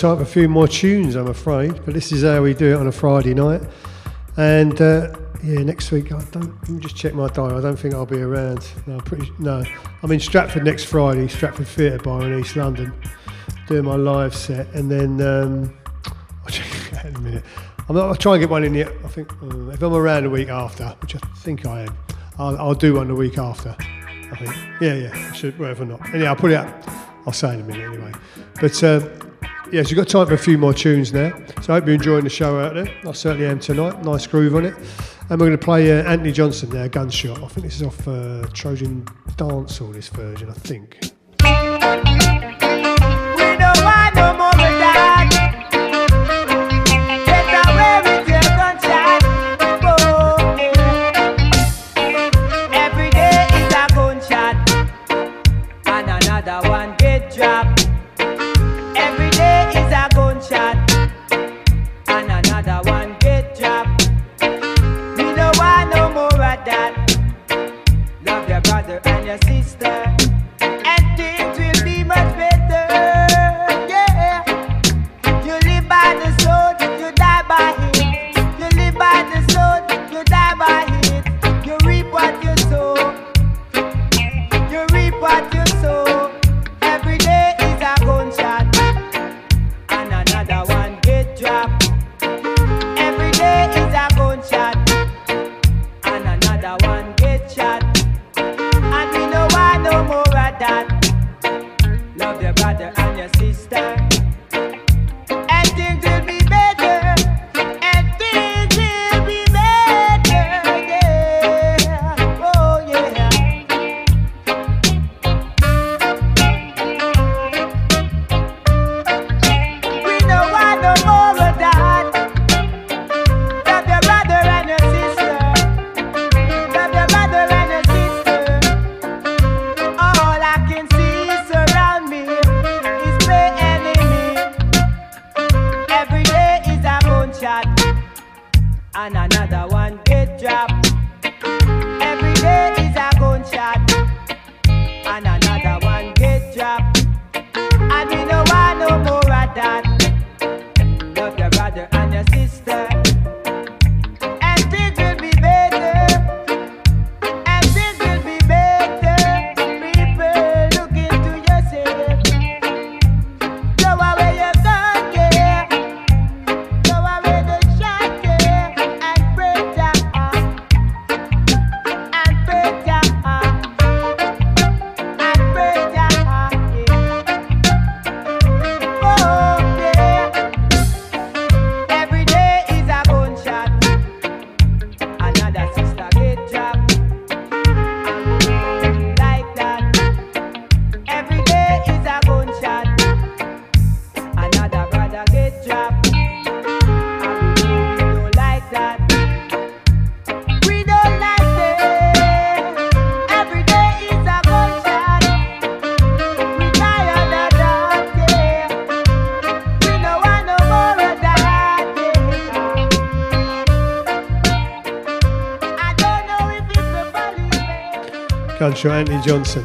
For a few more tunes, I'm afraid, but this is how we do it on a Friday night. And uh, yeah, next week I don't. Let me just check my diary. I don't think I'll be around. No, pretty no. I'm in Stratford next Friday, Stratford Theatre Bar in East London, doing my live set, and then um, I'll check that in a minute. I'm not, I'll try and get one in yet. I think uh, if I'm around the week after, which I think I am, I'll, I'll do one the week after. I think. Yeah, yeah. I should. Whatever not. And yeah, I'll put it up. I'll say in a minute anyway. But. Uh, Yes, you've got time for a few more tunes now. So I hope you're enjoying the show out there. I certainly am tonight. Nice groove on it. And we're going to play uh, Anthony Johnson now, Gunshot. I think this is off uh, Trojan Dance Hall, this version, I think. Gunshot Johnson.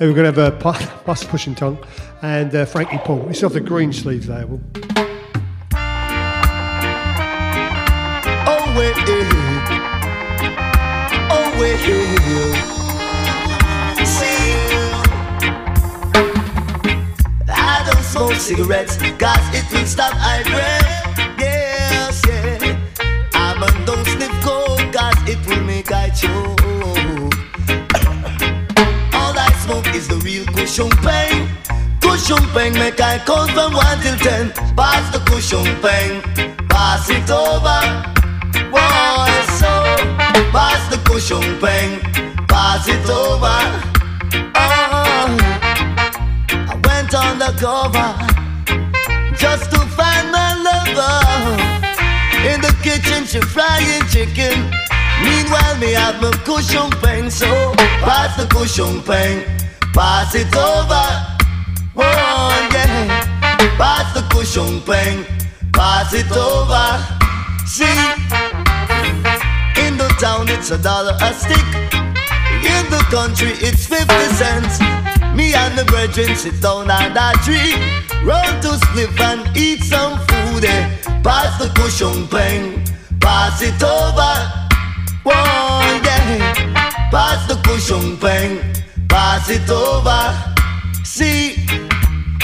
We're going to have a bus pushing tongue and uh, Frankie Paul. It's off the Greensleeves label. Oh, wait. Oh, wait. See, I don't smoke cigarettes, cause it will stop eye breath. Pain make I count from one till ten. Pass the cushion pain, pass it over. Boy, so pass the cushion pain, pass it over. Oh, I went on the cover just to find my lover. In the kitchen, she frying chicken. Meanwhile, me have my cushion pain, so pass the cushion pain, pass it over. Oh yeah, pass the cushion plane, pass it over. See, in the town it's a dollar a stick. In the country it's 50 cents. Me and the brethren sit down and a tree, run to spliff and eat some food. Eh? Pass the cushion plane, pass it over. Oh yeah, pass the cushion plane, pass it over. See.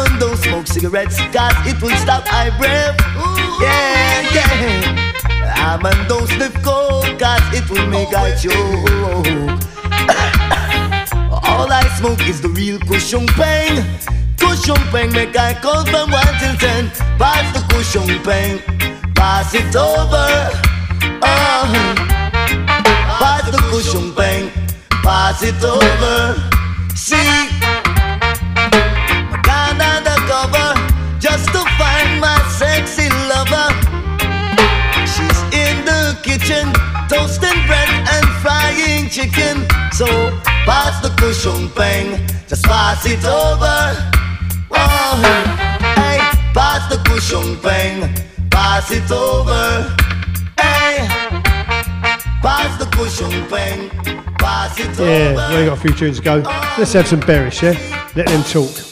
woman don't smoke cigarettes, cause it will stop my breath. Yeah, yeah. A man don't sniff coke, cause it will make I choke. All I smoke is the real cushion pain. Cushion pain make I count from one till ten. Pass the cushion pain, pass it over. Uh-huh. Pass the cushion pain, pass it over. See kitchen, toasting bread and frying chicken. So pass the kushung peng, just pass it over. Oh, hey, pass the kushung peng, pass it over. Hey, pass the kushung peng, pass it yeah, over. Yeah, we got a few tunes to go. Let's have some Beres, yeah? Let them talk.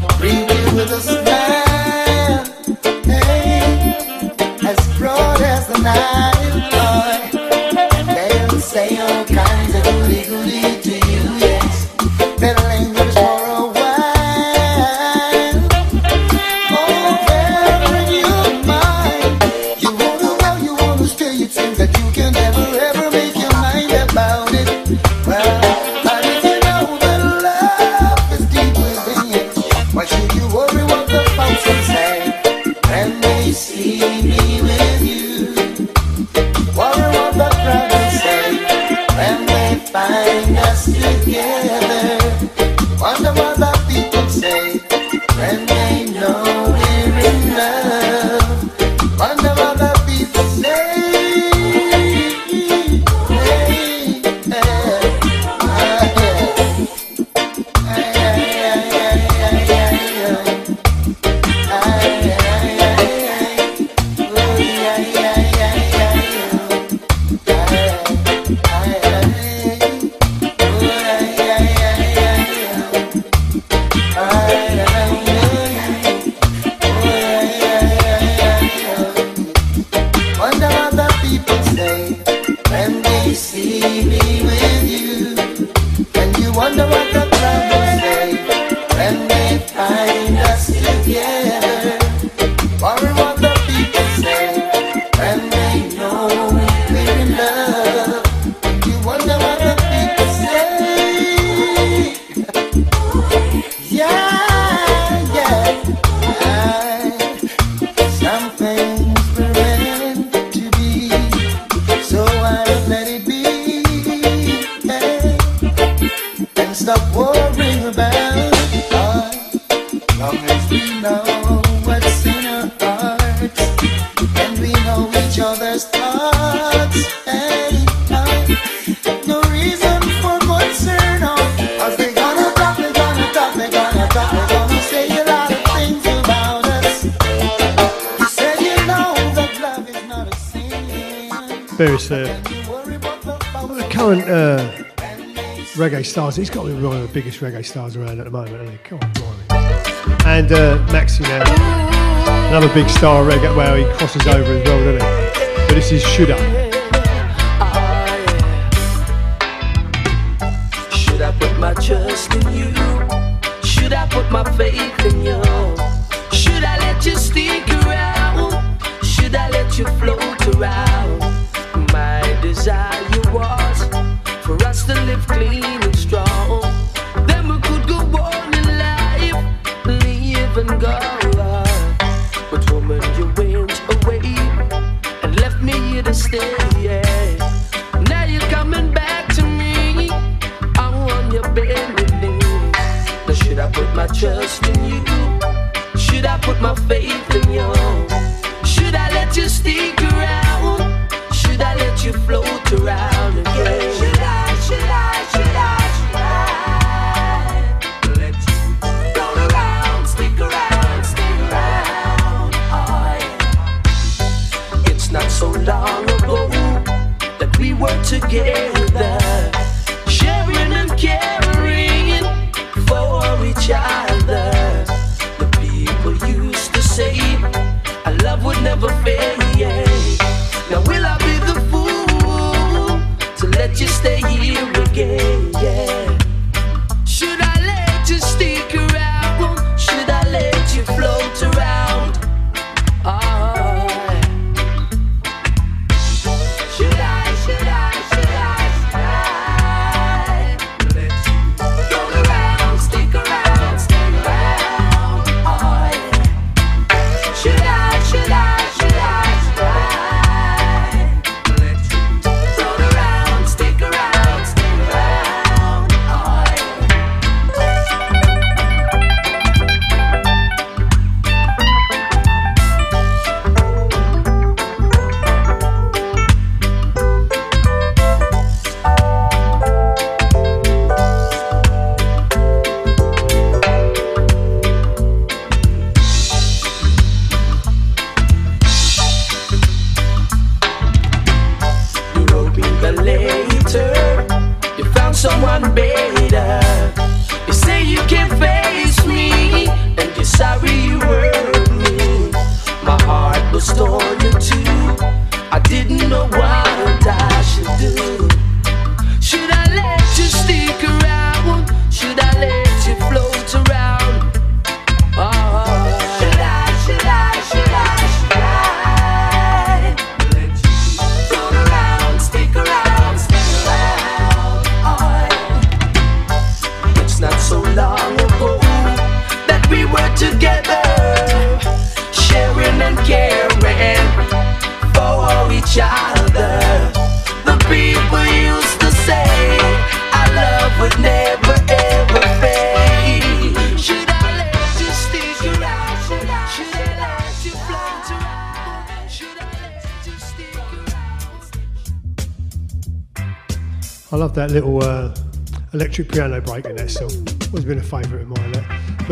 Bring stars. He's got to be one of the biggest reggae stars around at the moment. Isn't he? Come blimey. And uh, Maxi now, another big star reggae. Well, he crosses over as well, doesn't he? But this is. Should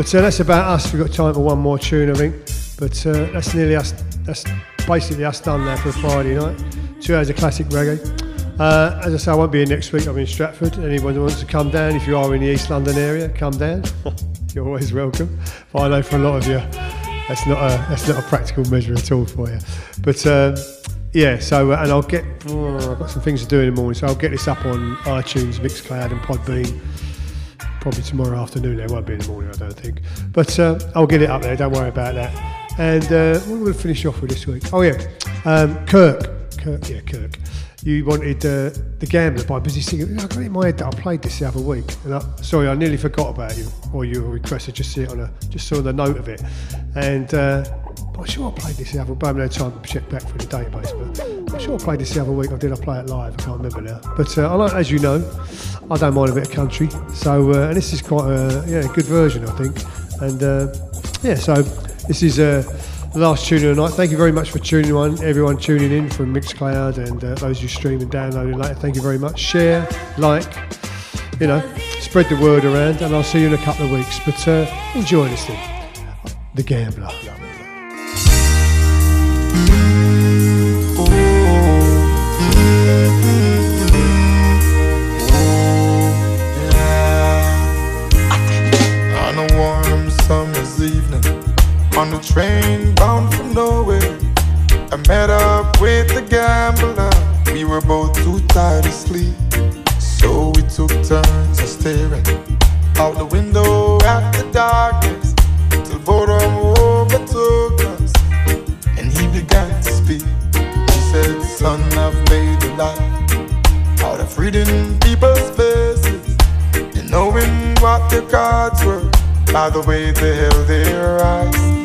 But uh, that's about us. We've got time for one more tune, I think. But uh, that's nearly us. That's basically us done there for a Friday night. Two hours of classic reggae. Uh, as I say, I won't be here next week. I'm in Stratford. Anyone who wants to come down, if you are in the East London area, come down. You're always welcome. But I know for a lot of you, that's not a that's not a practical measure at all for you. But um, yeah, so uh, and I'll get oh, I've got some things to do in the morning, so I'll get this up on iTunes, Mixcloud, and Podbean. Probably tomorrow afternoon. It won't be in the morning, I don't think. But uh, I'll get it up there. Don't worry about that. And uh, what are we going to finish off with this week? Oh yeah, um, Kirk. Kirk. Yeah, Kirk. You wanted uh, the Gambler by Busy Singer. I got it in my head that I played this the other week, and I, sorry, I nearly forgot about you or your request. I just see it on a just saw the note of it, and uh, I'm sure I played this the other. But I haven't had time to check back through the database. But I'm sure I played this the other week. Or did I play it live? I can't remember now. But uh, I like, as you know, I don't mind a bit of country. So uh, and this is quite a yeah good version, I think. And uh, yeah, so this is. Uh, the last tune of the night. Thank you very much for tuning in, everyone tuning in from Mixcloud and uh, those who stream and downloading later. Thank you very much. Share, like, you know, spread the word around, and I'll see you in a couple of weeks. But uh, enjoy this thing. The Gambler. Train bound for nowhere, I met up with the gambler. We were both too tired to sleep, so we took turns of staring out the window at the darkness till boredom overtook us, and he began to speak. He said, "Son, I've made a life out of reading people's faces and knowing what their cards were by the way they held their eyes.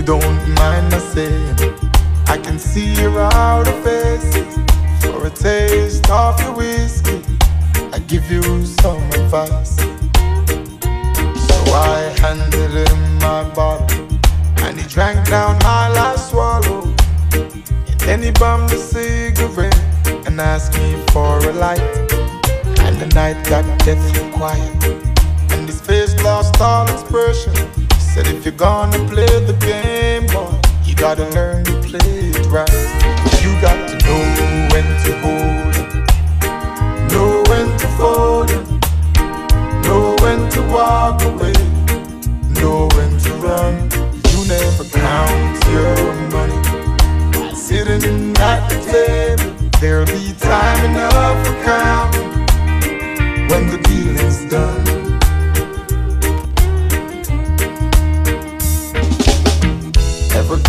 You don't mind I say I can see your outer faces for a taste of your whiskey. I give you some advice. So I handed him my bottle, and he drank down my last swallow. And then he bummed a cigarette and asked me for a light. And the night got deathly quiet, and his face lost all expression. Said, If you're gonna play the game, boy, you gotta learn to play it right. You got to know when to hold it, know when to fold it, know when to walk away, know when to run. You never count your money sitting at the table. There'll be time enough for counting when the dealing's done.